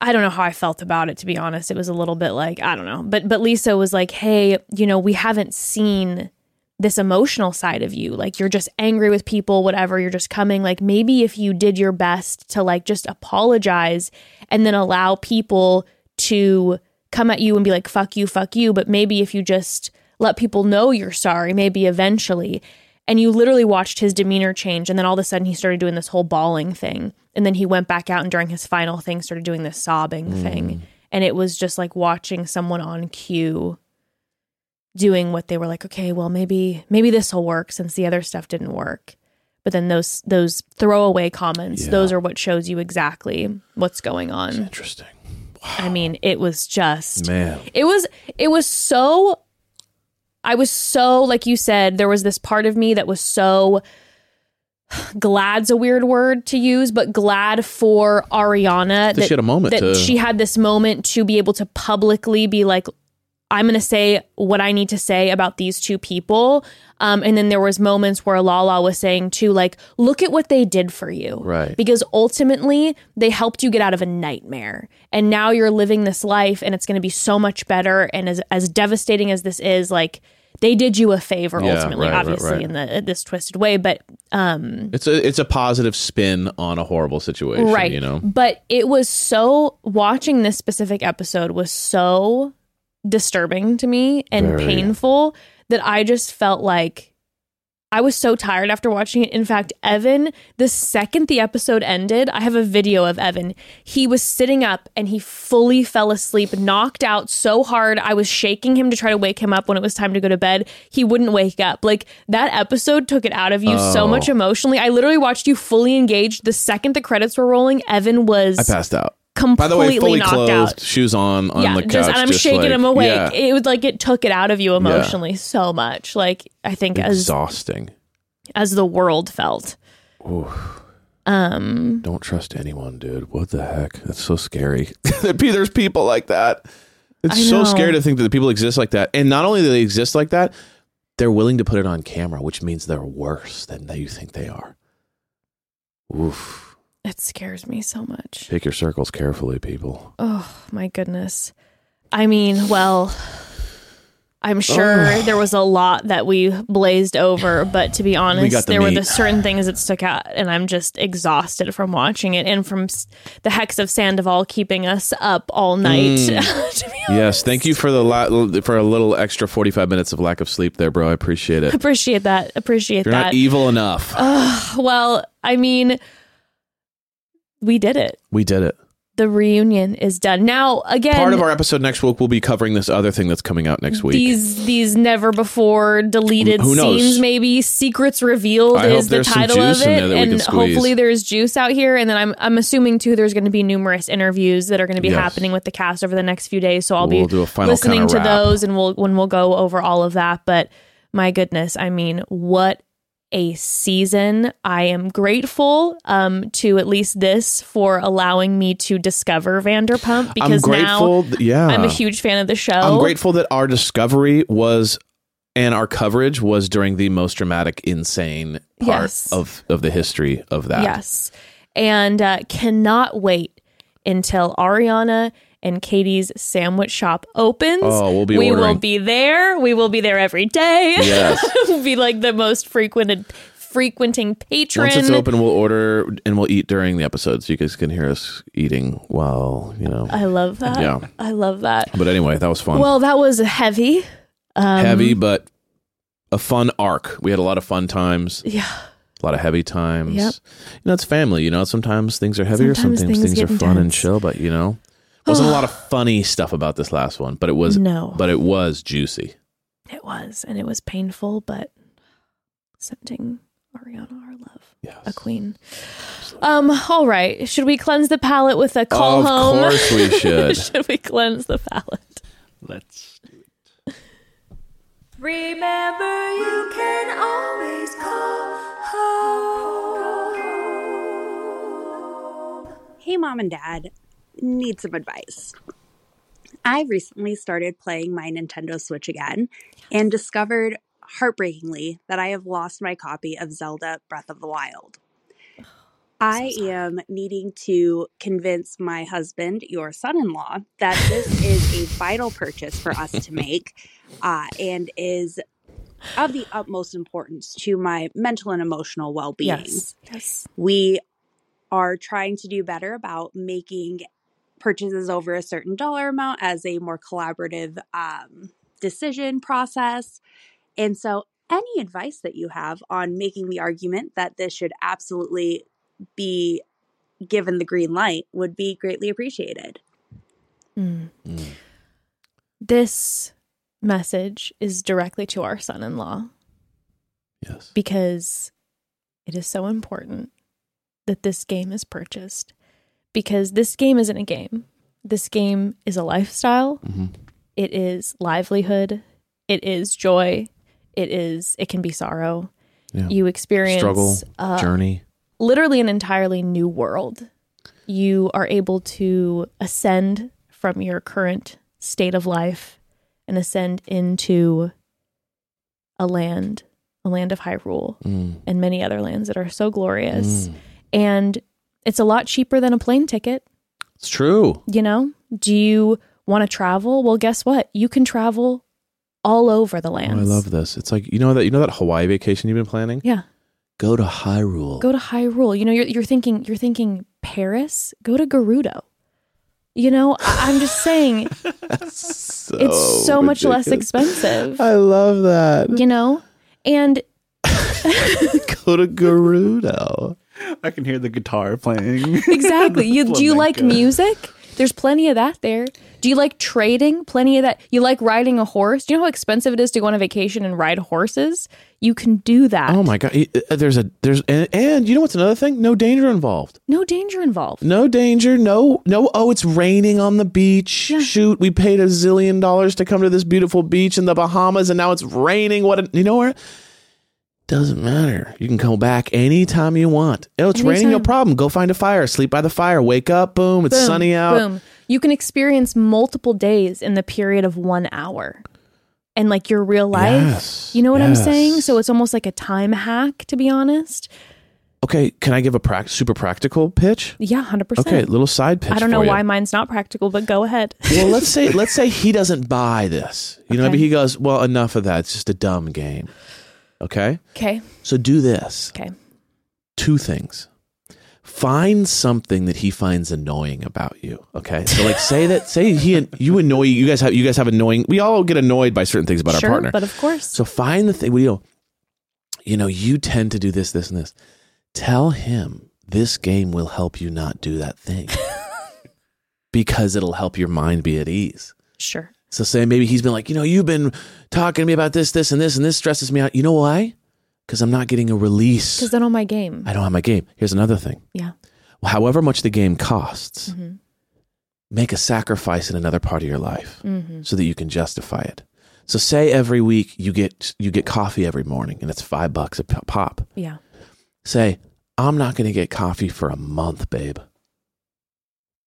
I don't know how I felt about it to be honest. It was a little bit like, I don't know. But but Lisa was like, "Hey, you know, we haven't seen this emotional side of you. Like you're just angry with people, whatever. You're just coming like maybe if you did your best to like just apologize and then allow people to come at you and be like fuck you, fuck you, but maybe if you just let people know you're sorry, maybe eventually and you literally watched his demeanor change and then all of a sudden he started doing this whole bawling thing and then he went back out and during his final thing started doing this sobbing thing mm. and it was just like watching someone on cue doing what they were like, okay, well maybe maybe this will work since the other stuff didn't work. But then those those throwaway comments, Yeah. those are what shows you exactly what's going on. Interesting. I mean, it was just Man. it was it was so I was so like you said there was this part of me that was so glad's a weird word to use but glad for Ariana That she had a moment that to- she had this moment to be able to publicly be like I'm going to say what I need to say about these two people um, and then there was moments where Lala was saying too like look at what they did for you Right. because ultimately they helped you get out of a nightmare and now you're living this life and it's going to be so much better and as as devastating as this is like they did you a favor Yeah, ultimately right, right, obviously right. in the this twisted way but um It's a it's a positive spin on a horrible situation, right you know. but it was so watching this specific episode was so disturbing to me and Very. painful that I just felt like I was so tired after watching it. In fact, Evan, the second the episode ended, I have a video of Evan. He was sitting up and he fully fell asleep, knocked out so hard. I was shaking him to try to wake him up when it was time to go to bed. He wouldn't wake up. Like that episode took it out of you so Oh. much emotionally. I literally watched you fully engaged. The second the credits were rolling, Evan was I passed out. Completely By the way, fully knocked clothed, out. shoes on on yeah, the couch, just and I'm shaking like, him awake. Yeah, It was like it took it out of you emotionally so much. Like I think exhausting. as the world felt. Um Don't trust anyone, dude. What the heck? That's so scary. <laughs> There's people like that. It's so scary to think that the people exist like that. And not only do they exist like that, they're willing to put it on camera, which means they're worse than you think they are. Oof. It scares me so much. Pick your circles carefully, people. Oh my goodness. I mean, well, I'm sure Ugh. there was a lot that we blazed over, but to be honest, the there were the certain things that stuck out, and I'm just exhausted from watching it and from the hex of Sandoval keeping us up all night. Mm. <laughs> Yes, thank you for the la- for a little extra 45 minutes of lack of sleep there, bro. I appreciate it. appreciate that. Appreciate You're that. not evil enough. well, I mean, we did it. we did it. The reunion is done. Now, again, Part of our episode next week we'll be covering this other thing that's coming out next week. these these never before deleted Who knows? scenes, maybe secrets revealed I hope is the there's some title of juice in it, that we and squeeze. hopefully there's juice out here. And then I'm I'm assuming too there's going to be numerous interviews that are going to be Yes. happening with the cast over the next few days. So I'll We'll be do a final listening kinda to wrap. those, and we'll when we'll go over all of that. But my goodness, I mean, what a season. I am grateful um, to at least this for allowing me to discover Vanderpump I'm because grateful. now th- yeah, I'm a huge fan of the show. I'm grateful that our discovery was and our coverage was during the most dramatic, insane part Yes. of of the history of that. Yes. And uh, cannot wait until Ariana and Katie's sandwich shop opens. Oh, we'll be We will be there. We will be there every day. <laughs> Yes. we'll be like the most frequented frequenting patron. Once it's open, we'll order and we'll eat during the episode, so you guys can hear us eating while you know. I love that. Yeah. I love that. But anyway, that was fun. Well, that was heavy. Um, Heavy, but a fun arc. We had a lot of fun times. Yeah. a lot of heavy times. Yep. You know, it's family. You know, sometimes things are heavier, Sometimes sometimes, things things, are fun and chill. But you know, wasn't a lot of funny stuff about this last one, but it was. No. but it was juicy. It was, and it was painful, but sending Ariana our love, Yes. a queen. Um. All right. Should we cleanse the palate with a call of home? Of course we <laughs> should. should we cleanse the palate? Let's do it. Remember, you can always call home. Hey, mom and dad, need some advice. I recently started playing my Nintendo Switch again and discovered heartbreakingly that I have lost my copy of Zelda Breath of the Wild. I am needing to convince my husband, your son in law, that this is a vital purchase for us to <laughs> make uh, and is of the utmost importance to my mental and emotional well being Yes. Yes. we are trying to do better about making purchases over a certain dollar amount as a more collaborative um, decision process. And so, any advice that you have on making the argument that this should absolutely be given the green light would be greatly appreciated. Mm. Mm. This message is directly to our son in law Yes. because it is so important that this game is purchased. Because this game isn't a game, this game is a lifestyle, hmm it is livelihood, it is joy, it is, it can be sorrow. Yeah. You experience Struggle, uh, journey. literally an entirely new world. You are able to ascend from your current state of life and ascend into a land, a land of Hyrule, Mm. and many other lands that are so glorious. Mm. And it's a lot cheaper than a plane ticket. It's true. You know, do you want to travel? Well, guess what? You can travel all over the Oh. I love this. It's like you know that you know that Hawaii vacation you've been planning. Yeah. Go to Hyrule. go to Hyrule. You know, you're, you're thinking you're thinking Paris. Go to Gerudo. You know, I'm just saying <laughs> so it's so much less expensive. I love that. You know, and <laughs> Go to Gerudo. I can hear the guitar playing. <laughs> exactly. You do you like music? There's plenty of that there. Do you like trading? Plenty of that. You like riding a horse? Do you know how expensive it is to go on a vacation and ride horses? You can do that. Oh my god! Uh, There's a there's and, and you know what's another thing? No danger involved. No danger involved. No danger. No no. Oh, it's raining on the beach. Shoot, we paid a zillion dollars to come to this beautiful beach in the Bahamas, and now it's raining. What a, you know where? Doesn't matter. You can come back anytime you want. Oh, it's raining. No Anytime. problem. Go find a fire. Sleep by the fire. Wake up. Boom. It's Boom, sunny out. Boom. You can experience multiple days in the period of one hour. And like your real life. Yes, You know what I'm yes. saying? So it's almost like a time hack, to be honest. Okay, can I give a prac- super practical pitch? Yeah, 100%. Okay, little side pitch. I don't know for you. why mine's not practical, but go ahead. well, let's <laughs> say let's say he doesn't buy this. You know, Okay. maybe he goes, "Well, enough of that. It's just a dumb game." Okay? Okay. So do this. Okay. Two things. Find something that he finds annoying about you. Okay? So like say that <laughs> say he you annoy you guys have you guys have annoying we all get annoyed by certain things about sure, our partner. but of course. So find the thing. We you know, you tend to do this, this, and this. Tell him this game will help you not do that thing <laughs> because it'll help your mind be at ease. sure. So say maybe he's been like, you know, you've been talking to me about this, this, and this, and this stresses me out. You know why? Because I'm not getting a release. Because then on my game. I don't have my game. Here's another thing. Yeah. Well, however much the game costs, Mhm. make a sacrifice in another part of your life hmm so that you can justify it. So say every week you get you get coffee every morning and it's five bucks a pop. Yeah. Say I'm not going to get coffee for a month, babe,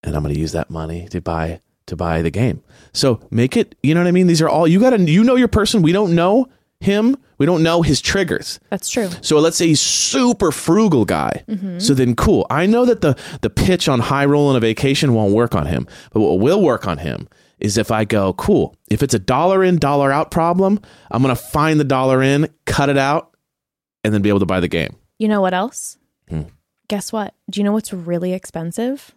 and I'm going to use that money to buy to buy the game. So make it. You know what I mean? These are all you got to. You know your person. We don't know him. We don't know his triggers. That's true. So let's say he's super frugal guy. Mm-hmm. So then cool. I know that the the pitch on Hyrule and a vacation won't work on him. But what will work on him is if I go, cool, if it's a dollar in, dollar out problem, I'm gonna find the dollar in, cut it out, and then be able to buy the game. You know what else? Hmm. Guess what? Do you know what's really expensive?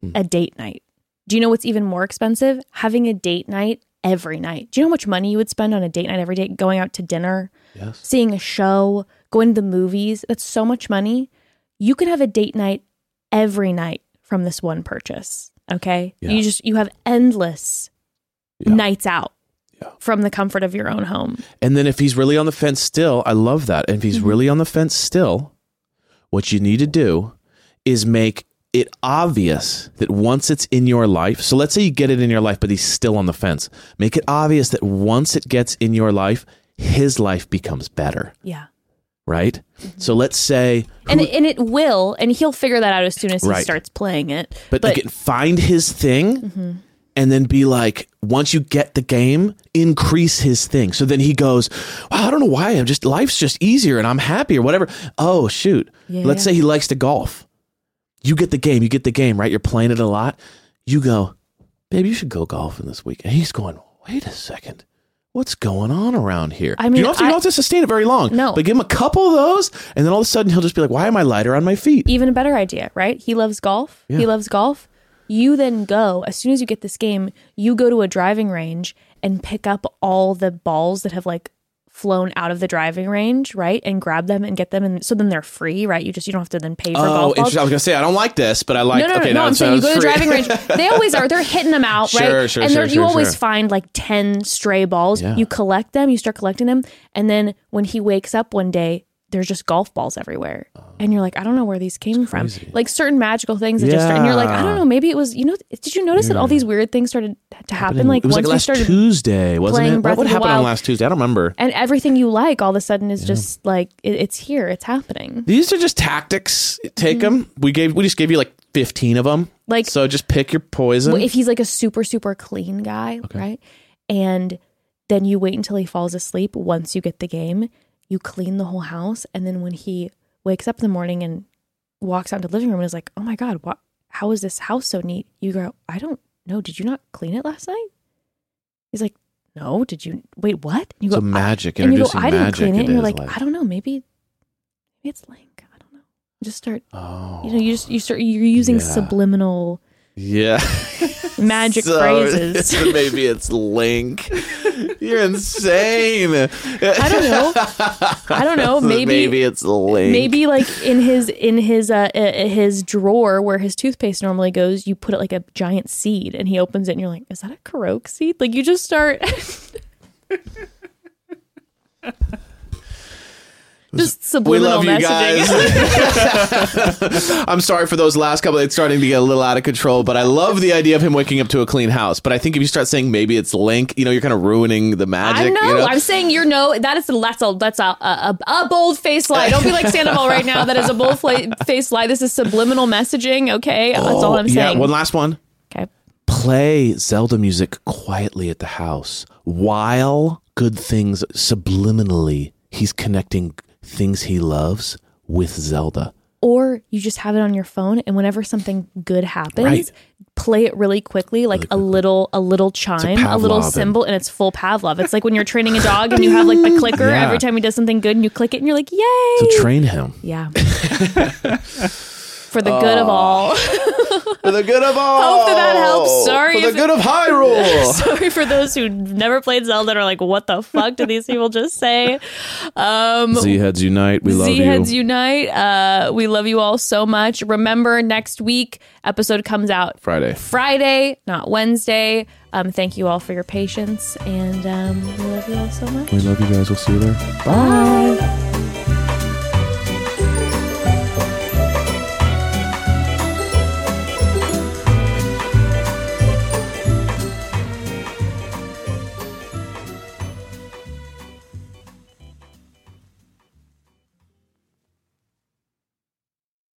Hmm. A date night. Do you know what's even more expensive? Having a date night every night. Do you know how much money you would spend on a date night every day? Going out to dinner, Yes. seeing a show, going to the movies. That's so much money. You could have a date night every night from this one purchase. Okay. Yeah. You just, you have endless Yeah. nights out Yeah. from the comfort of your own home. And then if he's really on the fence still, I love that. And if he's mm-hmm. really on the fence still, what you need to do is make it obvious that once it's in your life, so let's say you get it in your life, but he's still on the fence. Make it obvious that once it gets in your life, his life becomes better, Yeah. right? Mm-hmm. So let's say, And who- it, and it will, and he'll figure that out as soon as he starts playing it. but, again, find his thing mm-hmm. and then be like, once you get the game, increase his thing. So then he goes, wow, I don't know why. I'm just, life's just easier and I'm happier, whatever. Oh, shoot. Yeah. Let's say he likes to golf. You get the game, you get the game, right? You're playing it a lot. You go, babe, you should go golfing this week. And he's going, wait a second. What's going on around here? I you mean, don't have to, you don't have to sustain it very long. No. But give him a couple of those, and then all of a sudden he'll just be like, why am I lighter on my feet? even a better idea, right? He loves golf. He loves golf. You then go, as soon as you get this game, you go to a driving range and pick up all the balls that have like flown out of the driving range, right? And grab them and get them, and so then they're free, right? You just you don't have to then pay for Oh, golf balls. I was gonna say I don't like this, but I like. No, no, no, okay, no. now I'm saying you go to the driving range. They always are. They're hitting them out, right? Sure, sure, and sure, they're- sure, you always sure. find like ten stray balls. Yeah. You collect them. You start collecting them, and then when he wakes up one day, there's just golf balls everywhere, and you're like, I don't know where these came from. Like certain magical things that just, and you're like, I don't know. Maybe it was. You know, did you notice that all these weird things started to happen? Like it was once like we last started. Tuesday, wasn't playing it? Breath what happened on last Tuesday? I don't remember. and everything you like all of a sudden is just like it, it's here it's happening These are just tactics. Take them. We gave. We just gave you like fifteen of them. Mm-hmm. Like- so, just pick your poison. If he's like a super super clean guy right and then you wait until he falls asleep once you get the game you clean the whole house and then when he wakes up in the morning and walks out into the living room and is like oh my god what how is this house so neat? You go i don't know. Did you not clean it last night? He's like no. Did you wait what? And you so go, "I-" magic. and you go i didn't clean it. And you're like life. i don't know. Maybe maybe it's link. I don't know. Just start Oh, you know you just you start you're using Yeah. subliminal yeah. magic <laughs> So, phrases <laughs> maybe it's Link. You're insane. I don't know. I don't know. <laughs> Maybe maybe it's Link. maybe like in his in his uh uh, his drawer where his toothpaste normally goes, you put it like a giant seed, and he opens it, and you're like, "Is that a Korok seed?" Like you just start. Just we love you messaging. guys. <laughs> I'm sorry for those last couple. It's starting to get a little out of control, but I love the idea of him waking up to a clean house. But I think if you start saying maybe it's Link, you know, you're kind of ruining the magic. I know. you know? I'm saying you're no. That is that's a that's a a, a bold face lie. Don't be like Sandoval right now. That is a bold face lie. This is subliminal messaging. Okay, that's all oh, I'm Oh, Yeah, saying. one last one. okay. Play Zelda music quietly at the house while good things subliminally he's connecting things he loves with Zelda. or you just have it on your phone and whenever something good happens Right. play it really quickly like a little a little chime a, little symbol and it's full pavlov it's like when you're training a dog and you have like the <laughs> clicker Yeah. every time he does something good and you click it and you're like yay So train him. yeah <laughs> <laughs> for the good of all <laughs> For the good of all. <laughs> Hope that that helps. Sorry For if- the good of Hyrule. <laughs> sorry for those who never played zelda and are like what the fuck did these people just say um Z heads unite. We love you. Z Heads. Unite. Uh, we love you all so much. Remember, next week episode comes out Friday. Friday, not Wednesday. Um, thank you all for your patience, and um, we love you all so much. We love you guys. We'll see you there. Bye.